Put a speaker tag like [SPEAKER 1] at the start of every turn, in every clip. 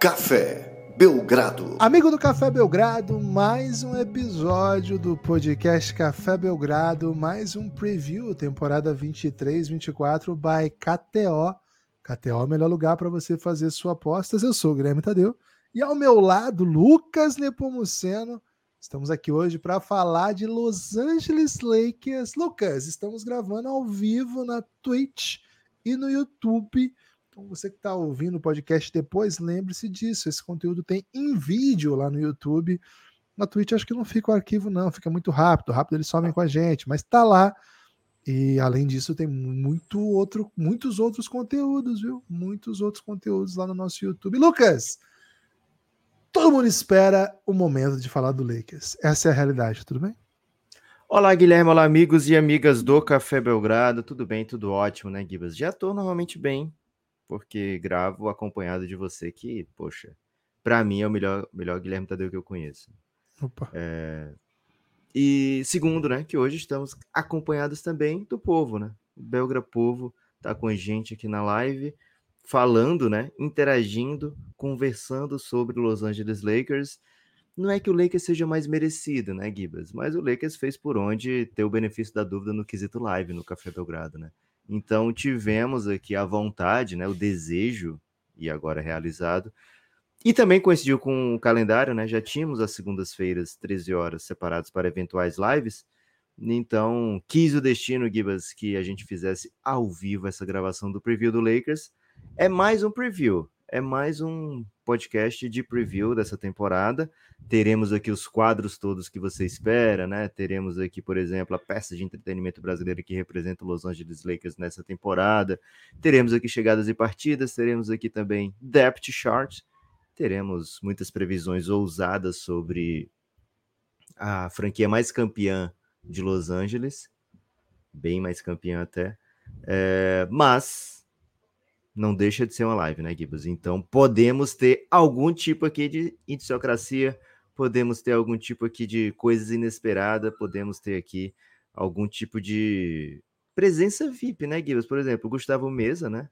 [SPEAKER 1] Café Belgrado.
[SPEAKER 2] Amigo do Café Belgrado, mais um episódio do podcast Café Belgrado, mais um preview, temporada 23-24 by KTO. KTO é o melhor lugar para você fazer suas apostas. Eu sou o Guilherme Tadeu e ao meu lado, Lucas Nepomuceno. Estamos aqui hoje para falar de Los Angeles Lakers. Lucas, estamos gravando ao vivo na Twitch e no YouTube. Então, você que está ouvindo o podcast depois, lembre-se disso. Esse conteúdo tem em vídeo lá no YouTube. Na Twitch acho que não fica o arquivo, não, fica muito rápido. Rápido eles somem com a gente, mas está lá. E além disso, tem muito outro, muitos outros conteúdos, viu? Muitos outros conteúdos lá no nosso YouTube. Lucas, todo mundo espera o momento de falar do Lakers. Essa é a realidade, tudo bem?
[SPEAKER 3] Olá, Guilherme, olá, amigos e amigas do Café Belgrado. Tudo bem, tudo ótimo, né, Gibas? Já estou normalmente bem, porque gravo acompanhado de você, que, poxa, para mim é o melhor, melhor Guilherme Tadeu que eu conheço. Opa. É... E segundo, né, que hoje estamos acompanhados também do povo, né? O Belgra Povo tá com a gente aqui na live, falando, né, interagindo, conversando sobre Los Angeles Lakers. Não é que o Lakers seja mais merecido, né, Gibas? Mas o Lakers fez por onde ter o benefício da dúvida no quesito live no Café Belgrado, né? Então tivemos aqui a vontade, né, o desejo, e agora realizado. E também coincidiu com o calendário, né? Já tínhamos as segundas-feiras, 13 horas, separadas para eventuais lives. Então, quis o destino, Gibas, que a gente fizesse ao vivo essa gravação do preview do Lakers. É mais um preview, é mais um podcast de preview dessa temporada. Teremos aqui os quadros todos que você espera, né? Teremos aqui, por exemplo, a peça de entretenimento brasileira que representa o Los Angeles Lakers nessa temporada. Teremos aqui chegadas e partidas, teremos aqui também depth chart. Teremos muitas previsões ousadas sobre a franquia mais campeã de Los Angeles, bem mais campeã até. É, mas não deixa de ser uma live, né, Gibas? Então podemos ter algum tipo aqui de indiciocracia, podemos ter algum tipo aqui de coisas inesperadas, podemos ter aqui algum tipo de presença VIP, né, Gibas? Por exemplo, o Gustavo Mesa, né?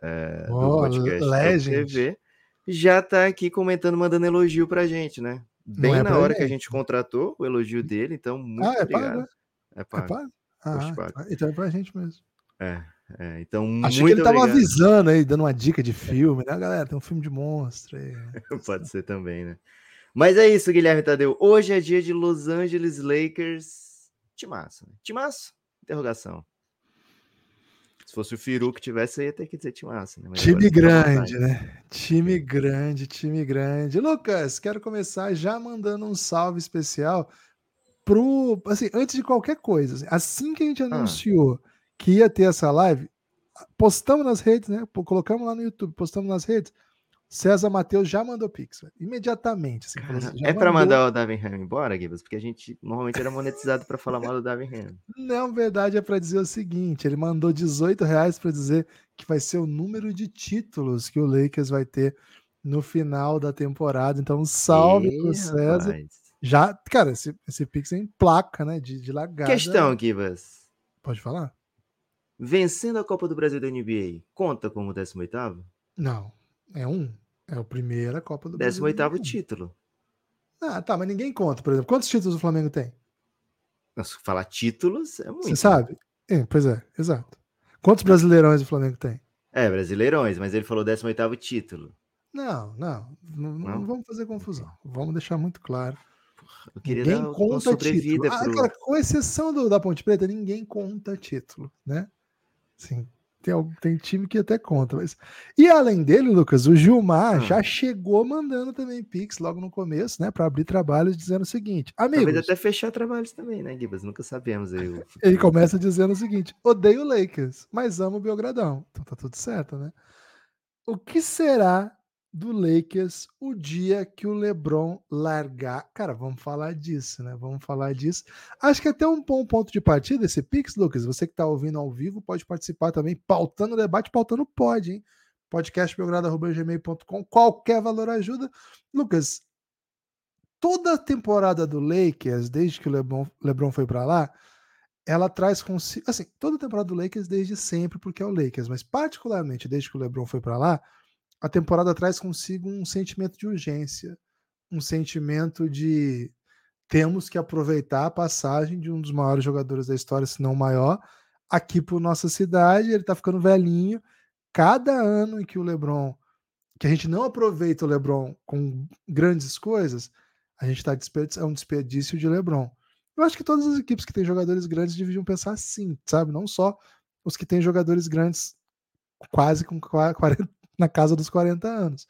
[SPEAKER 3] É,
[SPEAKER 2] oh, do podcast Legend. TV,
[SPEAKER 3] já tá aqui comentando, mandando elogio pra gente, né? Bem é na hora que a gente contratou o elogio dele, então muito ah, é obrigado. Pago,
[SPEAKER 2] né? é pago. É pago? Ah, pago. Então é pra gente mesmo.
[SPEAKER 3] É, é, então,
[SPEAKER 2] Acho que ele estava avisando aí, dando uma dica de filme, né, galera? Tem um filme de monstro aí.
[SPEAKER 3] Pode ser também, né? Mas é isso, Guilherme Tadeu. Hoje é dia de Los Angeles Lakers. Timaço. Né? Timaço? Interrogação. Se fosse o Firu que tivesse, ia ter que dizer timaço. Né?
[SPEAKER 2] time grande, né? Time grande, time grande. Lucas, quero começar já mandando um salve especial pro. Assim, antes de qualquer coisa. Assim, assim que a gente ah. anunciou. Ah que ia ter essa live, postamos nas redes, né? Colocamos lá no YouTube, postamos nas redes. César Matheus já mandou Pix, imediatamente. Assim,
[SPEAKER 3] assim, é para mandar o Davin Ham embora, Gibbs? Porque a gente normalmente era monetizado para falar mal do Davin Ham.
[SPEAKER 2] Não, verdade, é para dizer o seguinte: ele mandou 18 reais para dizer que vai ser o número de títulos que o Lakers vai ter no final da temporada. Então, salve para César. Rapaz. Já, cara, esse, esse Pix é em placa, né? De, de lagada.
[SPEAKER 3] Questão, Gibbs.
[SPEAKER 2] Pode falar?
[SPEAKER 3] Vencendo a Copa do Brasil da NBA, conta como 18?
[SPEAKER 2] Não, é um. É o primeiro Copa do
[SPEAKER 3] 18 Brasil. 18 título.
[SPEAKER 2] Ah, tá, mas ninguém conta, por exemplo. Quantos títulos o Flamengo tem?
[SPEAKER 3] Nossa, falar títulos é muito.
[SPEAKER 2] Você sabe? É, pois é, exato. Quantos brasileirões o Flamengo tem?
[SPEAKER 3] É, brasileirões, mas ele falou 18 título.
[SPEAKER 2] Não, não, não, não, vamos fazer confusão. Vamos deixar muito claro.
[SPEAKER 3] Eu queria ninguém dar conta título. Ah,
[SPEAKER 2] pro... com exceção do, da Ponte Preta, ninguém conta título, né? Sim. Tem, tem time que até conta. Mas... E além dele, Lucas, o Gilmar ah. já chegou mandando também Pix logo no começo, né? Para abrir trabalhos, dizendo o seguinte: Amigos.
[SPEAKER 3] Talvez até fechar trabalhos também, né, Gibas? Nunca sabemos aí. O...
[SPEAKER 2] Ele começa dizendo o seguinte: odeio Lakers, mas amo o Belgradão. Então tá tudo certo, né? O que será do Lakers o dia que o LeBron largar. Cara, vamos falar disso, né? Vamos falar disso. Acho que é até um bom ponto de partida esse Pix, Lucas. Você que está ouvindo ao vivo pode participar também, pautando o debate, pautando pode, hein? podcastbelgrado.gmail.com, qualquer valor ajuda. Lucas, toda a temporada do Lakers, desde que o LeBron, LeBron foi para lá, ela traz consigo, assim, toda a temporada do Lakers desde sempre, porque é o Lakers, mas particularmente desde que o LeBron foi para lá, a temporada traz consigo um sentimento de urgência, um sentimento de temos que aproveitar a passagem de um dos maiores jogadores da história, se não maior, aqui por nossa cidade. Ele tá ficando velhinho. Cada ano em que o LeBron, que a gente não aproveita o LeBron com grandes coisas, a gente está é um desperdício de LeBron. Eu acho que todas as equipes que têm jogadores grandes deviam pensar assim, sabe? Não só os que têm jogadores grandes quase com 40, na casa dos 40 anos.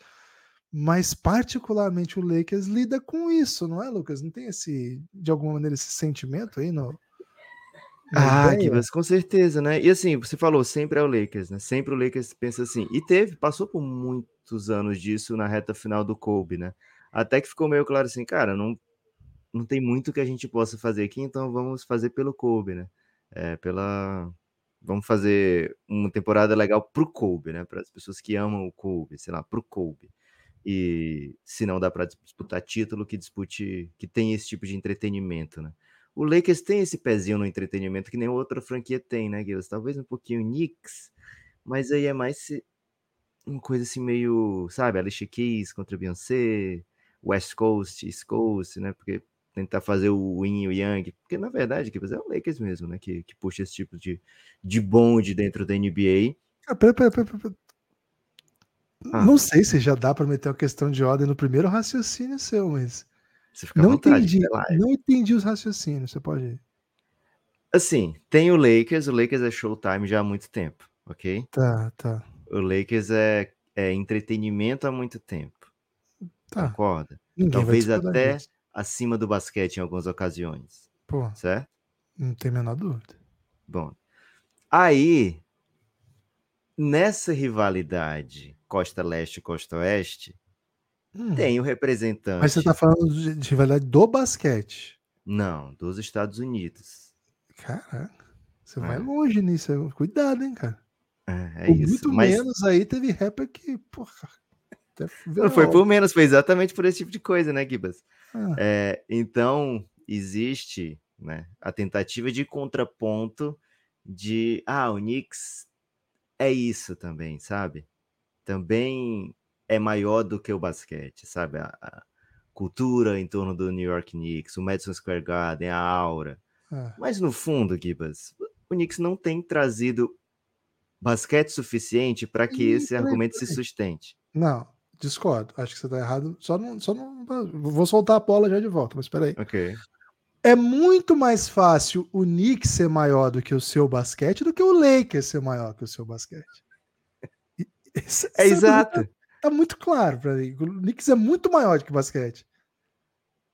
[SPEAKER 2] Mas particularmente o Lakers lida com isso, não é, Lucas? Não tem esse, de alguma maneira, esse sentimento aí no,
[SPEAKER 3] ah, Kibas, com certeza, né? E assim, você falou, sempre é o Lakers, né? Sempre o Lakers pensa assim. E teve, passou por muitos anos disso na reta final do Kobe, né? Até que ficou meio claro assim, cara, não não tem muito que a gente possa fazer aqui, então vamos fazer pelo Kobe, né? É, pela. Vamos fazer uma temporada legal pro Kobe, né? Para as pessoas que amam o Kobe, sei lá, pro Kobe. E se não dá para disputar título, que dispute, que tem esse tipo de entretenimento, né? O Lakers tem esse pezinho no entretenimento que nem outra franquia tem, né, Guilherme? Talvez um pouquinho Knicks, mas aí é mais uma coisa assim meio, sabe, Alicia Keys contra Beyoncé, West Coast, East Coast, né? Porque tentar fazer o Yin e o Yang, porque na verdade que é o Lakers mesmo, né, que, que puxa esse tipo de, de bonde dentro da NBA.
[SPEAKER 2] Ah, pera, pera, pera, pera. Ah. Não sei se já dá para meter uma questão de ordem no primeiro raciocínio seu, mas não vontade, entendi, não entendi os raciocínios, você pode ir.
[SPEAKER 3] Assim, tem o Lakers, o Lakers é showtime já há muito tempo, ok?
[SPEAKER 2] Tá, tá.
[SPEAKER 3] O Lakers é, é entretenimento há muito tempo. Tá. Concorda? Ninguém Talvez até disso acima do basquete em algumas ocasiões.
[SPEAKER 2] Pô,
[SPEAKER 3] certo?
[SPEAKER 2] Não tem a menor dúvida.
[SPEAKER 3] Bom, aí, nessa rivalidade Costa Leste e Costa Oeste, hum. tem o representante.
[SPEAKER 2] Mas você está falando de rivalidade do basquete?
[SPEAKER 3] Não, dos Estados Unidos.
[SPEAKER 2] Caraca, você é. vai longe nisso. Cuidado, hein, cara.
[SPEAKER 3] É, é isso.
[SPEAKER 2] Muito mas... menos aí teve rapper que, porra.
[SPEAKER 3] Não foi por menos, foi exatamente por esse tipo de coisa, né, Gibas? Ah. É, então, existe né, a tentativa de contraponto de, ah, o Knicks é isso também, sabe? Também é maior do que o basquete, sabe? A, a cultura em torno do New York Knicks, o Madison Square Garden, a aura. Ah. Mas no fundo, Gibas, o Knicks não tem trazido basquete suficiente para que esse argumento se sustente.
[SPEAKER 2] Não, Discordo. Acho que você tá errado. Só não, só não. Vou soltar a bola já de volta, mas peraí.
[SPEAKER 3] Ok.
[SPEAKER 2] É muito mais fácil o Knicks ser maior do que o seu basquete do que o Lakers ser maior que o seu basquete.
[SPEAKER 3] Isso, é exato.
[SPEAKER 2] Tá muito claro para mim. O Knicks é muito maior do que o basquete.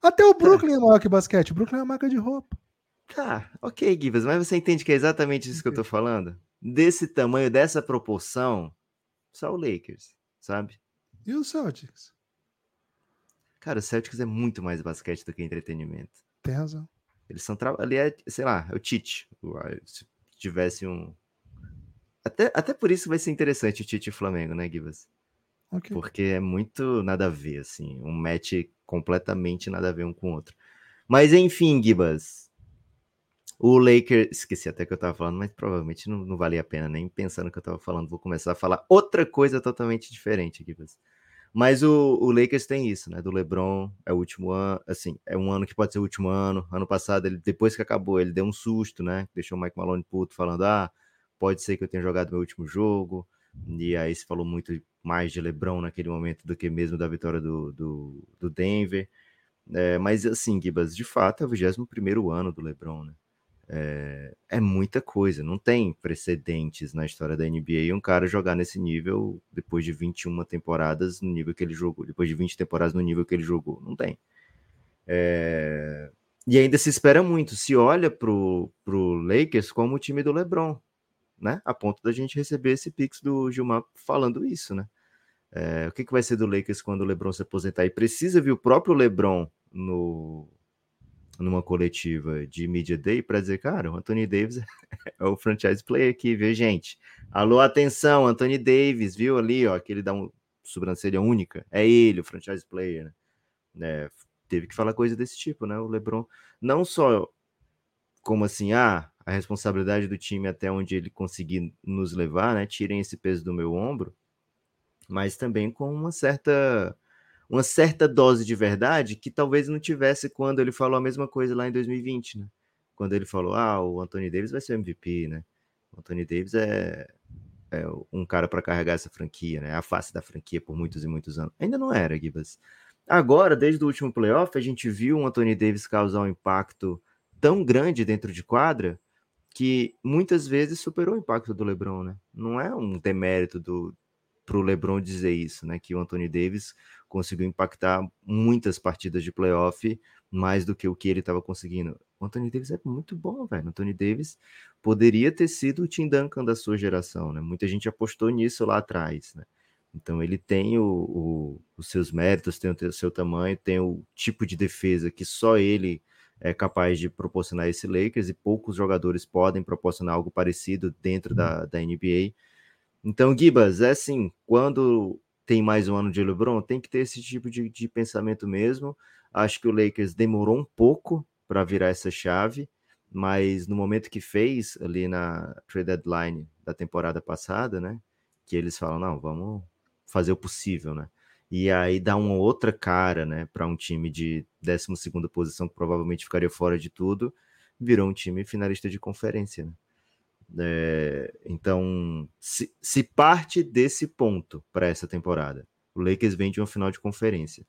[SPEAKER 2] Até o Brooklyn é maior que o basquete. O Brooklyn é uma marca de roupa.
[SPEAKER 3] Tá, ok, Givas, mas você entende que é exatamente isso que eu tô falando? Desse tamanho, dessa proporção, só o Lakers, sabe?
[SPEAKER 2] E o Celtics?
[SPEAKER 3] Cara, o Celtics é muito mais basquete do que entretenimento.
[SPEAKER 2] Tem razão.
[SPEAKER 3] Eles são. Tra... Ali é, sei lá, é o Tite. Se tivesse um. Até, até por isso vai ser interessante o Tite e o Flamengo, né, Gibas? Okay. Porque é muito nada a ver, assim. Um match completamente nada a ver um com o outro. Mas enfim, Gibas. O Lakers. Esqueci até que eu tava falando, mas provavelmente não, não valia a pena nem pensando que eu tava falando. Vou começar a falar outra coisa totalmente diferente, Gibas. Mas o, o Lakers tem isso, né? Do LeBron, é o último ano, assim, é um ano que pode ser o último ano. Ano passado, ele, depois que acabou, ele deu um susto, né? Deixou o Mike Malone puto, falando: ah, pode ser que eu tenha jogado meu último jogo. E aí se falou muito mais de LeBron naquele momento do que mesmo da vitória do, do, do Denver. É, mas assim, Gibas, de fato é o 21 ano do LeBron, né? É, é, muita coisa, não tem precedentes na história da NBA um cara jogar nesse nível depois de 21 temporadas no nível que ele jogou, depois de 20 temporadas no nível que ele jogou, não tem. É, e ainda se espera muito, se olha pro, pro Lakers como o time do LeBron, né? A ponto da gente receber esse pix do Gilmar falando isso, né? É, o que, que vai ser do Lakers quando o LeBron se aposentar? E precisa vir o próprio LeBron no, numa coletiva de Media Day para dizer, cara, o Anthony Davis é o franchise player aqui, viu, gente? Alô, atenção, Anthony Davis, viu ali, ó, que ele dá uma sobrancelha única. É ele, o franchise player, né? É, teve que falar coisa desse tipo, né? O LeBron, não só como assim, ah, a responsabilidade do time até onde ele conseguir nos levar, né? Tirem esse peso do meu ombro. mas também com uma certa uma certa dose de verdade que talvez não tivesse quando ele falou a mesma coisa lá em 2020, né? Quando ele falou, ah, o Anthony Davis vai ser MVP, né? O Anthony Davis é, é um cara para carregar essa franquia, né? A face da franquia por muitos e muitos anos. Ainda não era, Gibas. Agora, desde o último playoff, a gente viu o Anthony Davis causar um impacto tão grande dentro de quadra que muitas vezes superou o impacto do LeBron, né? Não é um demérito do para o LeBron dizer isso, né? Que o Anthony Davis conseguiu impactar muitas partidas de playoff mais do que o que ele estava conseguindo. O Anthony Davis é muito bom, velho. O Anthony Davis poderia ter sido o Tim Duncan da sua geração, né? Muita gente apostou nisso lá atrás, né? Então ele tem o, o, os seus méritos, tem o seu tamanho, tem o tipo de defesa que só ele é capaz de proporcionar esse Lakers e poucos jogadores podem proporcionar algo parecido dentro da, da NBA. Então, Gibas, é assim, quando tem mais um ano de LeBron, tem que ter esse tipo de, de pensamento mesmo. Acho que o Lakers demorou um pouco para virar essa chave, mas no momento que fez ali na trade deadline da temporada passada, né, que eles falam, não, vamos fazer o possível, né? E aí dá uma outra cara, né, para um time de 12 posição que provavelmente ficaria fora de tudo, virou um time finalista de conferência, né? É, então, se, se, parte desse ponto para essa temporada, o Lakers vem de uma final de conferência.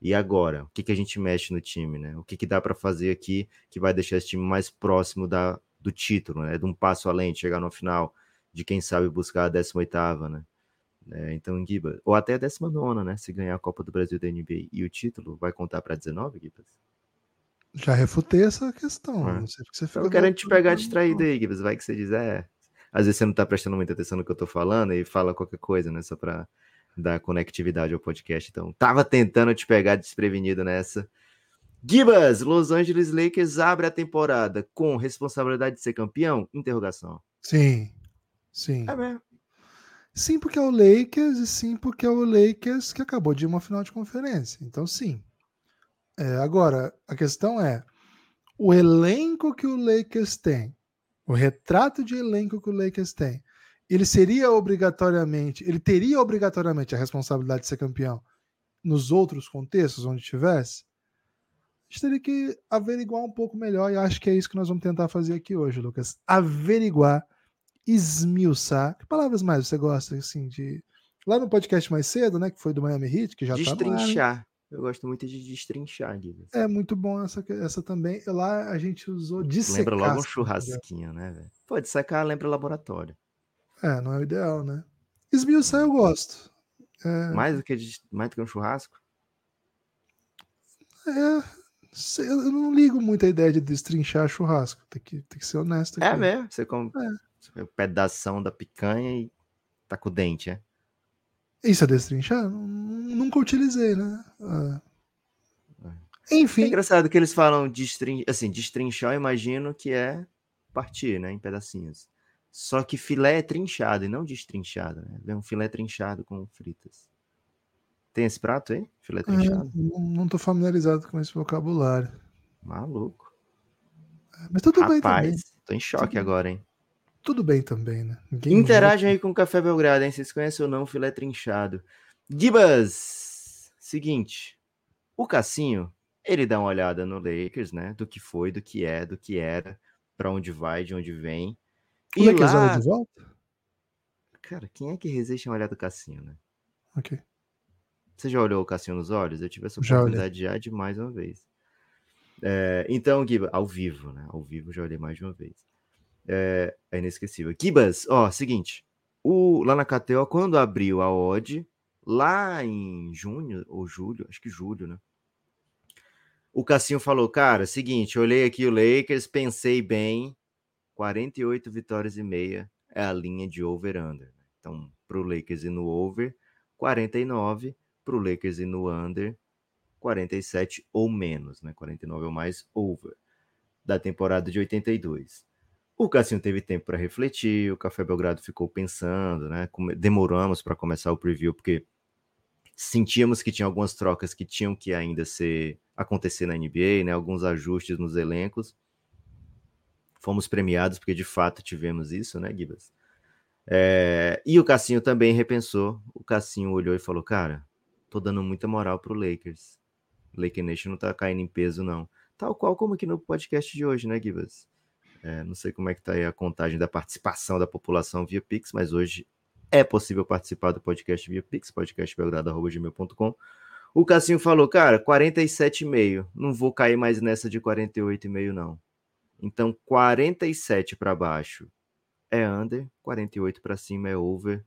[SPEAKER 3] E agora, o que, que a gente mexe no time, né? O que, que dá para fazer aqui que vai deixar esse time mais próximo da, do título, né? De um passo além, de chegar no final, de quem sabe buscar a 18 né? É, então, Giba, ou até a 19, né? Se ganhar a Copa do Brasil da NBA e o título, vai contar para 19, Gibas?
[SPEAKER 2] Já refutei essa questão. É. Não sei porque você
[SPEAKER 3] fica. Eu quero te pegar distraído aí, Gibas. Vai que você diz, é. Às vezes você não tá prestando muita atenção no que eu tô falando e fala qualquer coisa, né? Só para dar conectividade ao podcast. Então, tava tentando te pegar desprevenido nessa. Gibas, Los Angeles Lakers abre a temporada com responsabilidade de ser campeão? Interrogação.
[SPEAKER 2] Sim, sim.
[SPEAKER 3] É mesmo.
[SPEAKER 2] Sim, porque é o Lakers e sim porque é o Lakers que acabou de ir uma final de conferência. Então, sim. É, agora, a questão é o elenco que o Lakers tem, o retrato de elenco que o Lakers tem, ele seria obrigatoriamente, ele teria obrigatoriamente a responsabilidade de ser campeão nos outros contextos onde tivesse? A gente teria que averiguar um pouco melhor e acho que é isso que nós vamos tentar fazer aqui hoje, Lucas. Averiguar, esmiuçar. Que palavras mais você gosta, assim, de. Lá no podcast mais cedo, né, que foi do Miami Heat, que já
[SPEAKER 3] Destrinchar. Tá eu gosto muito de destrinchar, Guilherme.
[SPEAKER 2] É muito bom essa, essa também. Lá a gente usou dissecar.
[SPEAKER 3] Lembra logo um churrasquinho, né, velho? Pô, dissecar lembra laboratório.
[SPEAKER 2] É, não é o ideal, né? Esmiuçar eu gosto.
[SPEAKER 3] É... Mais, do que, mais do que um churrasco?
[SPEAKER 2] É, eu não ligo muito a ideia de destrinchar churrasco. Tem que, tem que ser honesto.
[SPEAKER 3] É aqui. É mesmo? Você come é. pedação da picanha e tá com o dente, é?
[SPEAKER 2] Isso é destrinchar? Nunca utilizei, né? Ah.
[SPEAKER 3] É. Enfim. É engraçado que eles falam destrin... assim, destrinchar, eu imagino que é partir, né, em pedacinhos. Só que filé é trinchado e não destrinchado, né? Vem um filé trinchado com fritas. Tem esse prato aí? Filé trinchado?
[SPEAKER 2] É, não, estou familiarizado com esse vocabulário.
[SPEAKER 3] Maluco.
[SPEAKER 2] É, mas tudo Rapaz, bem também.
[SPEAKER 3] Tô em choque tudo... agora, hein?
[SPEAKER 2] Tudo bem também, né? Ninguém
[SPEAKER 3] Interagem aí com o Café Belgrado, hein? Vocês conhecem ou não filé trinchado? Gibas, seguinte, o Cassinho, ele dá uma olhada no Lakers, né? Do que foi, do que é, do que era, para onde vai, de onde vem.
[SPEAKER 2] O e Lakers lá... de volta?
[SPEAKER 3] Cara, quem é que resiste a olhar do Cassinho, né?
[SPEAKER 2] Ok.
[SPEAKER 3] Você já olhou o Cassinho nos olhos? Eu tive essa oportunidade já, já de mais uma vez. É, então, Gibas, ao vivo, né? Ao vivo já olhei mais de uma vez é, é inesquecível. Kibas, ó, seguinte. O, lá na KTO, quando abriu a odd, lá em junho ou julho, acho que julho, né? O Cassinho falou, cara, seguinte, olhei aqui o Lakers, pensei bem, 48 vitórias e meia é a linha de over-under. Então, para o Lakers e no over, 49, para o Lakers e no under, 47 ou menos, né? 49 ou mais over da temporada de 82. O Cassinho teve tempo para refletir, o Café Belgrado ficou pensando, né? Demoramos para começar o preview porque sentíamos que tinha algumas trocas que tinham que ainda ser acontecer na NBA, né? Alguns ajustes nos elencos. Fomos premiados porque de fato tivemos isso, né, Gibas? É, e o Cassinho também repensou. O Cassinho olhou e falou: Cara, tô dando muita moral pro Lakers. Laker Nation não tá caindo em peso, não. Tal qual como aqui no podcast de hoje, né, Gibas? É, não sei como é que tá aí a contagem da participação da população via Pix, mas hoje é possível participar do podcast via Pix, podcastbelgrado.gmail.com. O Cassinho falou, cara, 47,5. Não vou cair mais nessa de 48,5, não. Então, 47 para baixo é under, 48 para cima é over.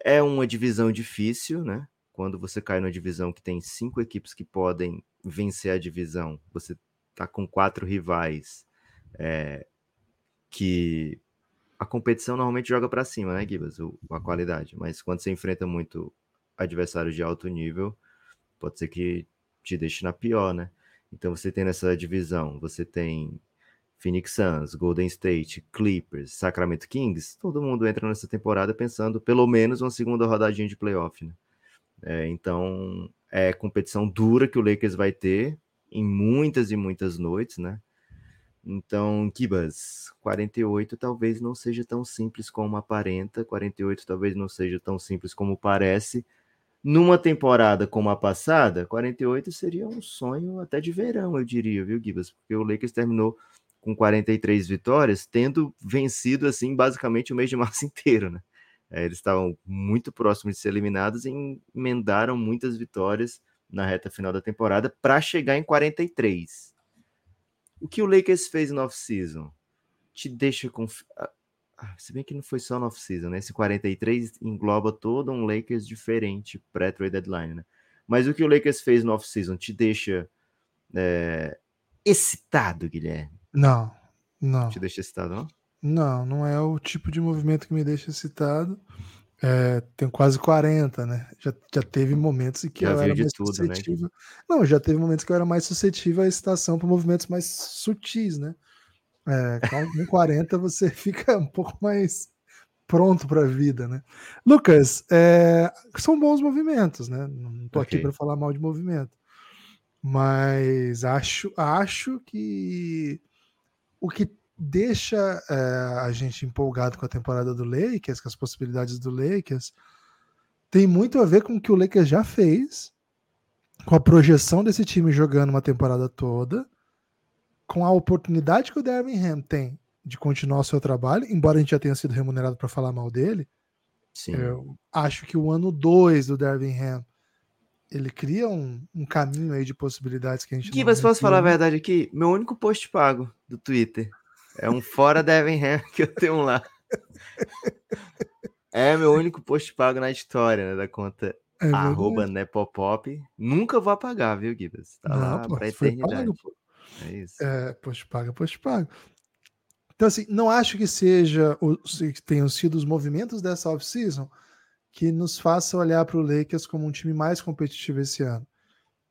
[SPEAKER 3] É uma divisão difícil, né? Quando você cai numa divisão que tem cinco equipes que podem vencer a divisão, você tá com quatro rivais é, que a competição normalmente joga para cima, né, Gibas? A qualidade. Mas quando você enfrenta muito adversários de alto nível, pode ser que te deixe na pior, né? Então você tem nessa divisão, você tem Phoenix Suns, Golden State, Clippers, Sacramento Kings, todo mundo entra nessa temporada pensando pelo menos uma segunda rodadinha de playoff, né? É, então é competição dura que o Lakers vai ter em muitas e muitas noites, né? Então, Kibas, 48 talvez não seja tão simples como aparenta, 48 talvez não seja tão simples como parece. Numa temporada como a passada, 48 seria um sonho até de verão, eu diria, viu, Gibas? Porque o Lakers terminou com 43 vitórias, tendo vencido assim basicamente o mês de março inteiro, né? É, eles estavam muito próximos de ser eliminados e emendaram muitas vitórias na reta final da temporada para chegar em 43. O que o Lakers fez no off-season te deixa com. Ah, ah, se bem que não foi só no off-season, né? Esse 43 engloba todo um Lakers diferente pré-trade deadline, né? Mas o que o Lakers fez no off-season te deixa é, excitado, Guilherme?
[SPEAKER 2] Não, não.
[SPEAKER 3] Te deixa excitado, não?
[SPEAKER 2] Não, não é o tipo de movimento que me deixa excitado. É, tenho quase 40, né? Já, já teve momentos em que
[SPEAKER 3] já
[SPEAKER 2] eu era mais
[SPEAKER 3] tudo, né,
[SPEAKER 2] suscetível. Né? Não, já teve momentos que eu era mais suscetível à excitação por movimentos mais sutis, né? É, com 40 você fica um pouco mais pronto para a vida, né? Lucas, é, são bons movimentos, né? Não tô okay. aqui para falar mal de movimento, mas acho, acho que o que deixa é, a gente empolgado com a temporada do Lakers, com as possibilidades do Lakers, tem muito a ver com o que o Lakers já fez, com a projeção desse time jogando uma temporada toda, com a oportunidade que o Dervin Ham tem de continuar o seu trabalho, embora a gente já tenha sido remunerado para falar mal dele.
[SPEAKER 3] Sim.
[SPEAKER 2] Eu acho que o ano 2 do Dervin Ham ele cria um, um, caminho aí de possibilidades que a gente
[SPEAKER 3] que você posso falar a verdade aqui? Meu único post pago do Twitter é um fora Devin Ham que eu tenho lá. É meu único post pago na história né, da conta é arroba Nepopop. Nunca vou apagar, viu, Gibas? Tá Não, lá pô, pra eternidade. Pago, é isso.
[SPEAKER 2] É, post pago, post pago. Então, assim, não acho que seja, que tenham sido os movimentos dessa off-season que nos faça olhar para o Lakers como um time mais competitivo esse ano.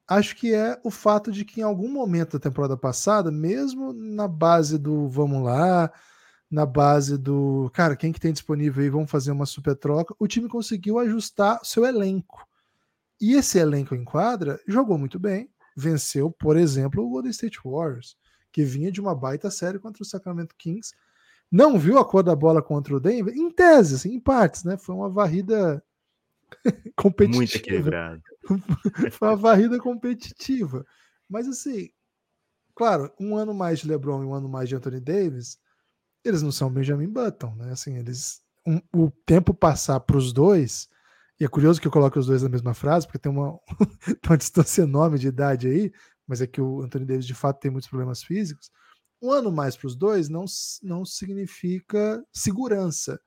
[SPEAKER 2] Acho que é o fato de que em algum momento da temporada passada, mesmo na base do vamos lá, na base do cara, quem que tem disponível aí, vamos fazer uma super troca, o time conseguiu ajustar seu elenco. E esse elenco em quadra jogou muito bem, venceu, por exemplo, o Golden State Warriors, que vinha de uma baita série contra o Sacramento Kings não viu a cor da bola contra o Denver? Em tese, assim, em partes, né? Foi uma varrida competitiva. Muito
[SPEAKER 3] equilibrado.
[SPEAKER 2] Foi uma varrida competitiva. Mas assim, claro, um ano mais de LeBron e um ano mais de Anthony Davis, eles não são Benjamin Button, né? Assim, eles um, o tempo passar para os dois, e é curioso que eu coloque os dois na mesma frase, porque tem uma, uma distância enorme de idade aí, mas é que o Anthony Davis de fato tem muitos problemas físicos. Um ano mais para os dois não, não significa segurança.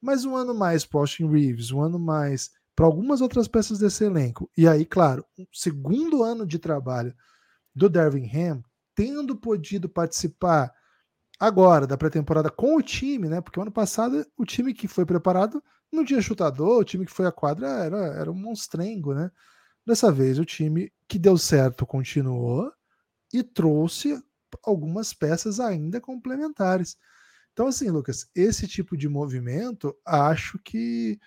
[SPEAKER 2] Mas um ano mais para Austin Reeves, um ano mais para algumas outras peças desse elenco. E aí, claro, um segundo ano de trabalho do Dervin Ham, tendo podido participar agora da pré-temporada com o time, né? Porque o ano passado o time que foi preparado não tinha chutador, o time que foi à quadra era, era um monstrengo, né? Dessa vez o time que deu certo continuou e trouxe algumas peças ainda complementares. Então, assim, Lucas, esse tipo de movimento, acho que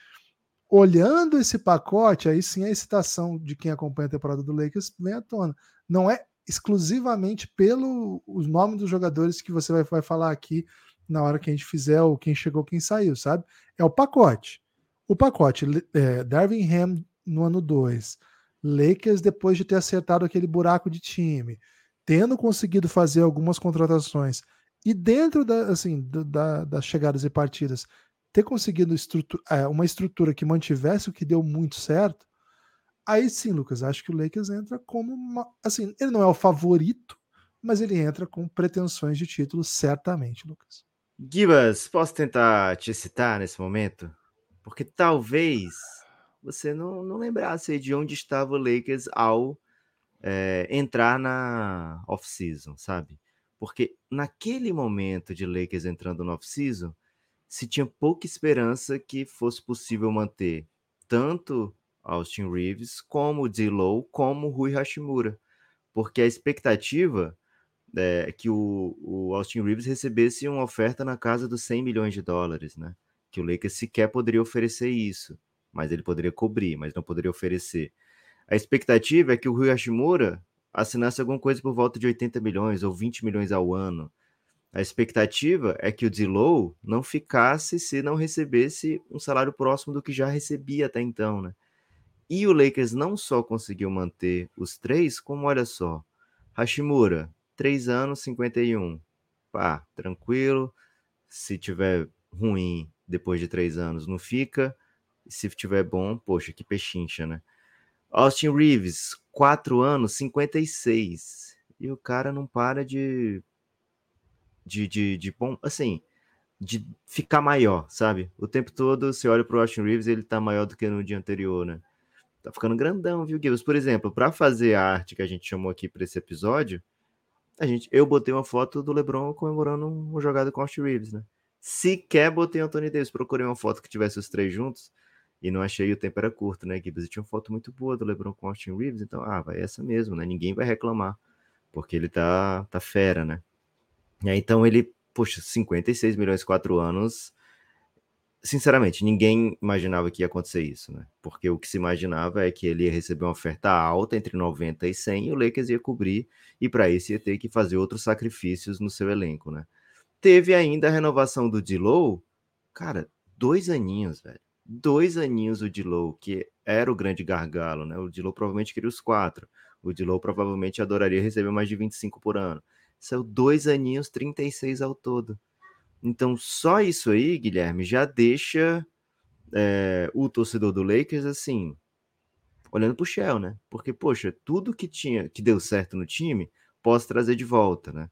[SPEAKER 2] olhando esse pacote, aí sim a excitação de quem acompanha a temporada do Lakers vem à tona. Não é exclusivamente pelo os nomes dos jogadores que você vai, vai falar aqui na hora que a gente fizer o quem chegou, quem saiu, sabe? É o pacote. O pacote, é, Ham no ano 2, Lakers depois de ter acertado aquele buraco de time, tendo conseguido fazer algumas contratações e dentro da, assim, da, das chegadas e partidas, ter conseguido estrutura, é, uma estrutura que mantivesse o que deu muito certo, aí sim, Lucas, acho que o Lakers entra como uma, assim, ele não é o favorito, mas ele entra com pretensões de título, certamente, Lucas.
[SPEAKER 3] Gibas, posso tentar te citar nesse momento? Porque talvez você não, não lembrasse de onde estava o Lakers ao é, entrar na off-season, sabe? Porque naquele momento de Lakers entrando no off-season, se tinha pouca esperança que fosse possível manter tanto Austin Reeves como D-Low como Rui Hashimura. Porque a expectativa é, que o, o, Austin Reeves recebesse uma oferta na casa dos 100 milhões de dólares, né? Que o Lakers sequer poderia oferecer isso, mas ele poderia cobrir, mas não poderia oferecer. A expectativa é que o Rui Hashimura assinasse alguma coisa por volta de 80 milhões ou 20 milhões ao ano. A expectativa é que o Dilow não ficasse se não recebesse um salário próximo do que já recebia até então, né? E o Lakers não só conseguiu manter os três, como olha só, Hashimura, 3 anos, 51. Pá, tranquilo. Se tiver ruim depois de 3 anos, não fica. Se tiver bom, poxa, que pechincha, né? Austin Reeves, 4 anos, 56. E o cara não para de. De, de, de bom, assim, de ficar maior, sabe? O tempo todo, você olha pro Austin Reeves, ele tá maior do que no dia anterior, né? Tá ficando grandão, viu, Gibbs? Por exemplo, para fazer a arte que a gente chamou aqui para esse episódio, a gente, eu botei uma foto do LeBron comemorando uma jogada com o Austin Reeves, né? Sequer botei o Anthony Davis. Procurei uma foto que tivesse os três juntos e não achei, o tempo era curto, né, Gibbs? E tinha uma foto muito boa do LeBron com o Austin Reeves, então, ah, vai essa mesmo, né? Ninguém vai reclamar, porque ele tá, tá fera, né? Aí, então ele, poxa, 56 milhões, quatro anos, sinceramente, ninguém imaginava que ia acontecer isso, né? Porque o que se imaginava é que ele ia receber uma oferta alta entre 90 e 100 e o Lakers ia cobrir e para isso ia ter que fazer outros sacrifícios no seu elenco, né? Teve ainda a renovação do Dilow, cara, dois aninhos, velho. Dois aninhos o Dilow, que era o grande gargalo, né? O Dilow provavelmente queria os quatro. O Dilow provavelmente adoraria receber mais de 25 por ano. São dois aninhos, 36 ao todo. Então, só isso aí, Guilherme, já deixa é, o torcedor do Lakers assim, olhando pro Shell, né? Porque, poxa, tudo que tinha, que deu certo no time, posso trazer de volta, né?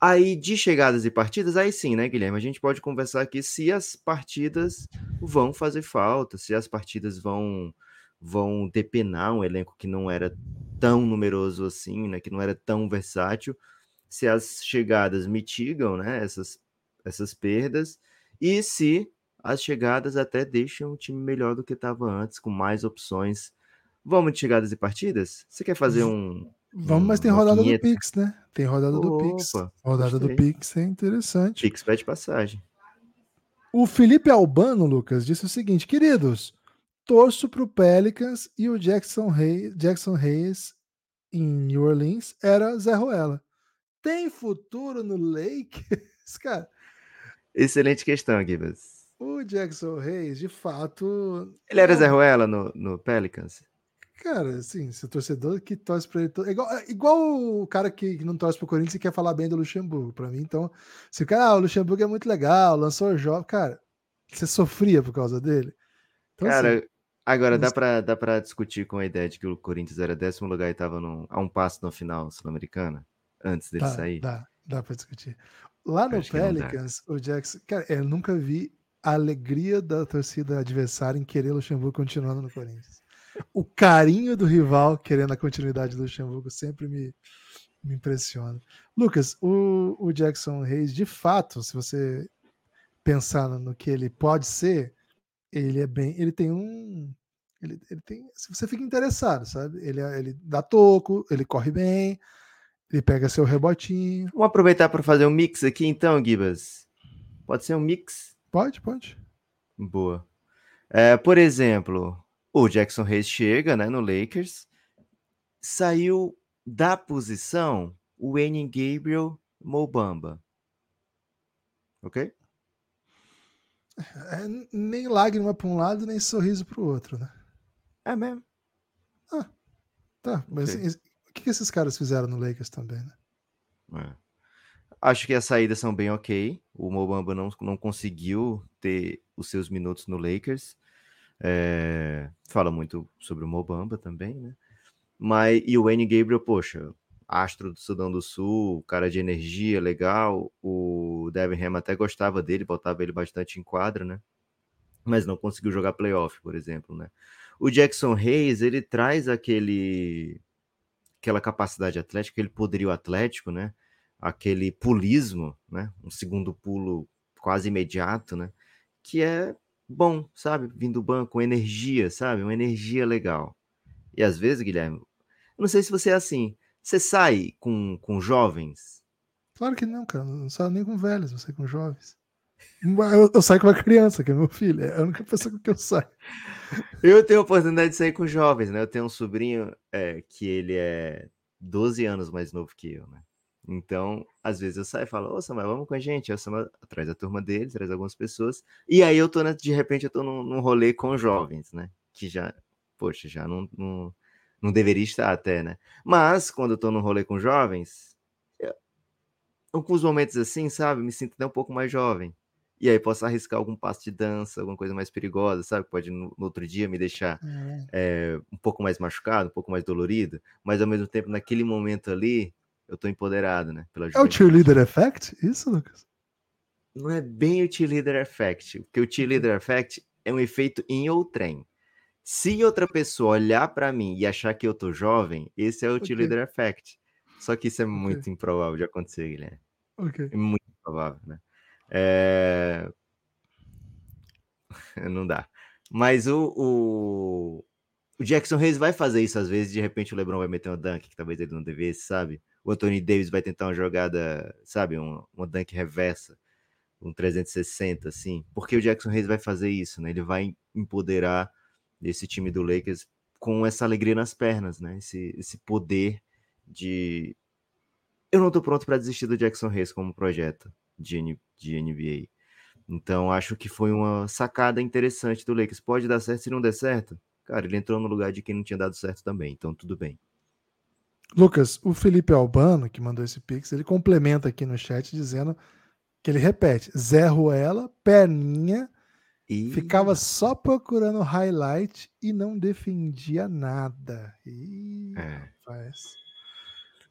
[SPEAKER 3] Aí, de chegadas e partidas, aí sim, né, Guilherme? A gente pode conversar aqui se as partidas vão fazer falta, se as partidas vão vão depenar um elenco que não era tão numeroso assim, né? Que não era tão versátil, se as chegadas mitigam, né? Essas essas perdas e se as chegadas até deixam o time melhor do que estava antes, com mais opções. Vamos de chegadas e partidas? Você quer fazer um.
[SPEAKER 2] Vamos,
[SPEAKER 3] um,
[SPEAKER 2] mas tem rodada do Pix, né? Tem rodada Opa, do Pix. Rodada gostei. do Pix é interessante.
[SPEAKER 3] Pix pede passagem.
[SPEAKER 2] O Felipe Albano, Lucas, disse o seguinte: queridos, torço para o Pelicans e o Jackson Hayes, Jackson Hayes em New Orleans era Zé Ruela. Tem futuro no Lakers? Cara,
[SPEAKER 3] Excelente questão, Gibas.
[SPEAKER 2] O Jackson Reis, de fato.
[SPEAKER 3] Ele era é... Zé Ruela no, no Pelicans?
[SPEAKER 2] Cara, assim, se o torcedor que torce para ele. É igual, igual o cara que não torce pro Corinthians e quer falar bem do Luxemburgo. Para mim, então, se o cara, ah, o Luxemburgo é muito legal, lançou jovem, cara, você sofria por causa dele.
[SPEAKER 3] Então, cara, assim, agora dá para dá pra discutir com a ideia de que o Corinthians era décimo lugar e estava a um passo na final sul-americana antes dele
[SPEAKER 2] dá,
[SPEAKER 3] sair.
[SPEAKER 2] Dá, dá para discutir. Lá no Pelicans, o Jackson. Cara, eu nunca vi a alegria da torcida adversária em querer o Luxemburgo continuando no Corinthians. O carinho do rival querendo a continuidade do Luxemburgo sempre me, me impressiona. Lucas, o, o Jackson Reis, de fato, se você pensar no que ele pode ser, ele é bem. Ele tem um. Ele, ele tem. Se você fica interessado, sabe? Ele, é, ele dá toco, ele corre bem, ele pega seu rebotinho.
[SPEAKER 3] Vamos aproveitar para fazer um mix aqui, então, Gibas. Pode ser um mix?
[SPEAKER 2] Pode, pode.
[SPEAKER 3] Boa. É, por exemplo, o Jackson Reis chega né, no Lakers, saiu da posição o Wayne Gabriel Mobamba. ok?
[SPEAKER 2] É, nem lágrima para um lado, nem sorriso para o outro, né?
[SPEAKER 3] É mesmo.
[SPEAKER 2] Ah, tá. Mas
[SPEAKER 3] Ok.
[SPEAKER 2] Que esses caras fizeram no Lakers também, né?
[SPEAKER 3] É. Acho que as saídas são bem ok. O Mobamba não, não conseguiu ter os seus minutos no Lakers. É, fala muito sobre o Mobamba também, né? Mas, e o N. Gabriel, poxa, astro do Sudão do Sul, cara de energia, legal. O Devin Ham até gostava dele, botava ele bastante em quadra, né? Mas não conseguiu jogar playoff, por exemplo, né? O Jackson Hayes, ele traz aquele aquela capacidade atlética, aquele poderio atlético, né? Aquele pulismo, né? Um segundo pulo quase imediato, né? Que é bom, sabe? Vindo do banco, energia, sabe? Uma energia legal. E às vezes, Guilherme, não sei se você é assim, você sai com, com jovens,
[SPEAKER 2] Claro que não, cara. Não saio nem com velhos, saio com jovens. Eu, eu saio com uma criança, que é meu filho. É a única pessoa com que eu saio.
[SPEAKER 3] Eu tenho a oportunidade de sair com jovens, né? Eu tenho um sobrinho é, que ele é 12 anos mais novo que eu, né? Então, às vezes eu saio e falo, ô Samuel, vamos com a gente. O Samuel traz a turma dele, traz algumas pessoas. E aí eu tô, na- de repente, eu tô num, num rolê com jovens, né? Que já, poxa, já não, não, não deveria estar até, né? Mas, quando eu tô num rolê com jovens, eu, alguns momentos assim, sabe? Me sinto até um pouco mais jovem. E aí posso arriscar algum passo de dança, alguma coisa mais perigosa, sabe? Pode no, no outro dia me deixar é, um pouco mais machucado, um pouco mais dolorido, mas ao mesmo tempo, naquele momento ali, eu tô empoderado, né? Pela
[SPEAKER 2] É o cheerleader effect? Isso, Lucas?
[SPEAKER 3] Não é bem o cheerleader effect, porque o cheerleader effect é um efeito em outrem. Se outra pessoa olhar pra mim e achar que eu tô jovem, esse é o
[SPEAKER 2] Ok.
[SPEAKER 3] cheerleader effect. Só que isso é muito improvável de acontecer, Guilherme.
[SPEAKER 2] Ok.
[SPEAKER 3] É muito improvável, né? É... Não dá. Mas o, o, o Jackson Reis vai fazer isso às vezes, de repente o LeBron vai meter uma dunk que talvez ele não devesse, sabe? O Anthony Davis vai tentar uma jogada, sabe? Uma, uma dunk reversa, um 360, assim. Porque o Jackson Reis vai fazer isso, né? Ele vai empoderar esse time do Lakers com essa alegria nas pernas, né? Esse, esse poder de... Eu não tô pronto para desistir do Jackson Reis como projeto de, N- de NBA. Então, acho que foi uma sacada interessante do Lakers. Pode dar certo se não der certo. Cara, ele entrou no lugar de quem não tinha dado certo também, então tudo bem.
[SPEAKER 2] Lucas, o Felipe Albano, que mandou esse pix, ele complementa aqui no chat dizendo que ele repete: Zé Ruela, perninha,
[SPEAKER 3] E
[SPEAKER 2] ficava só procurando highlight e não defendia nada. Ih,
[SPEAKER 3] É.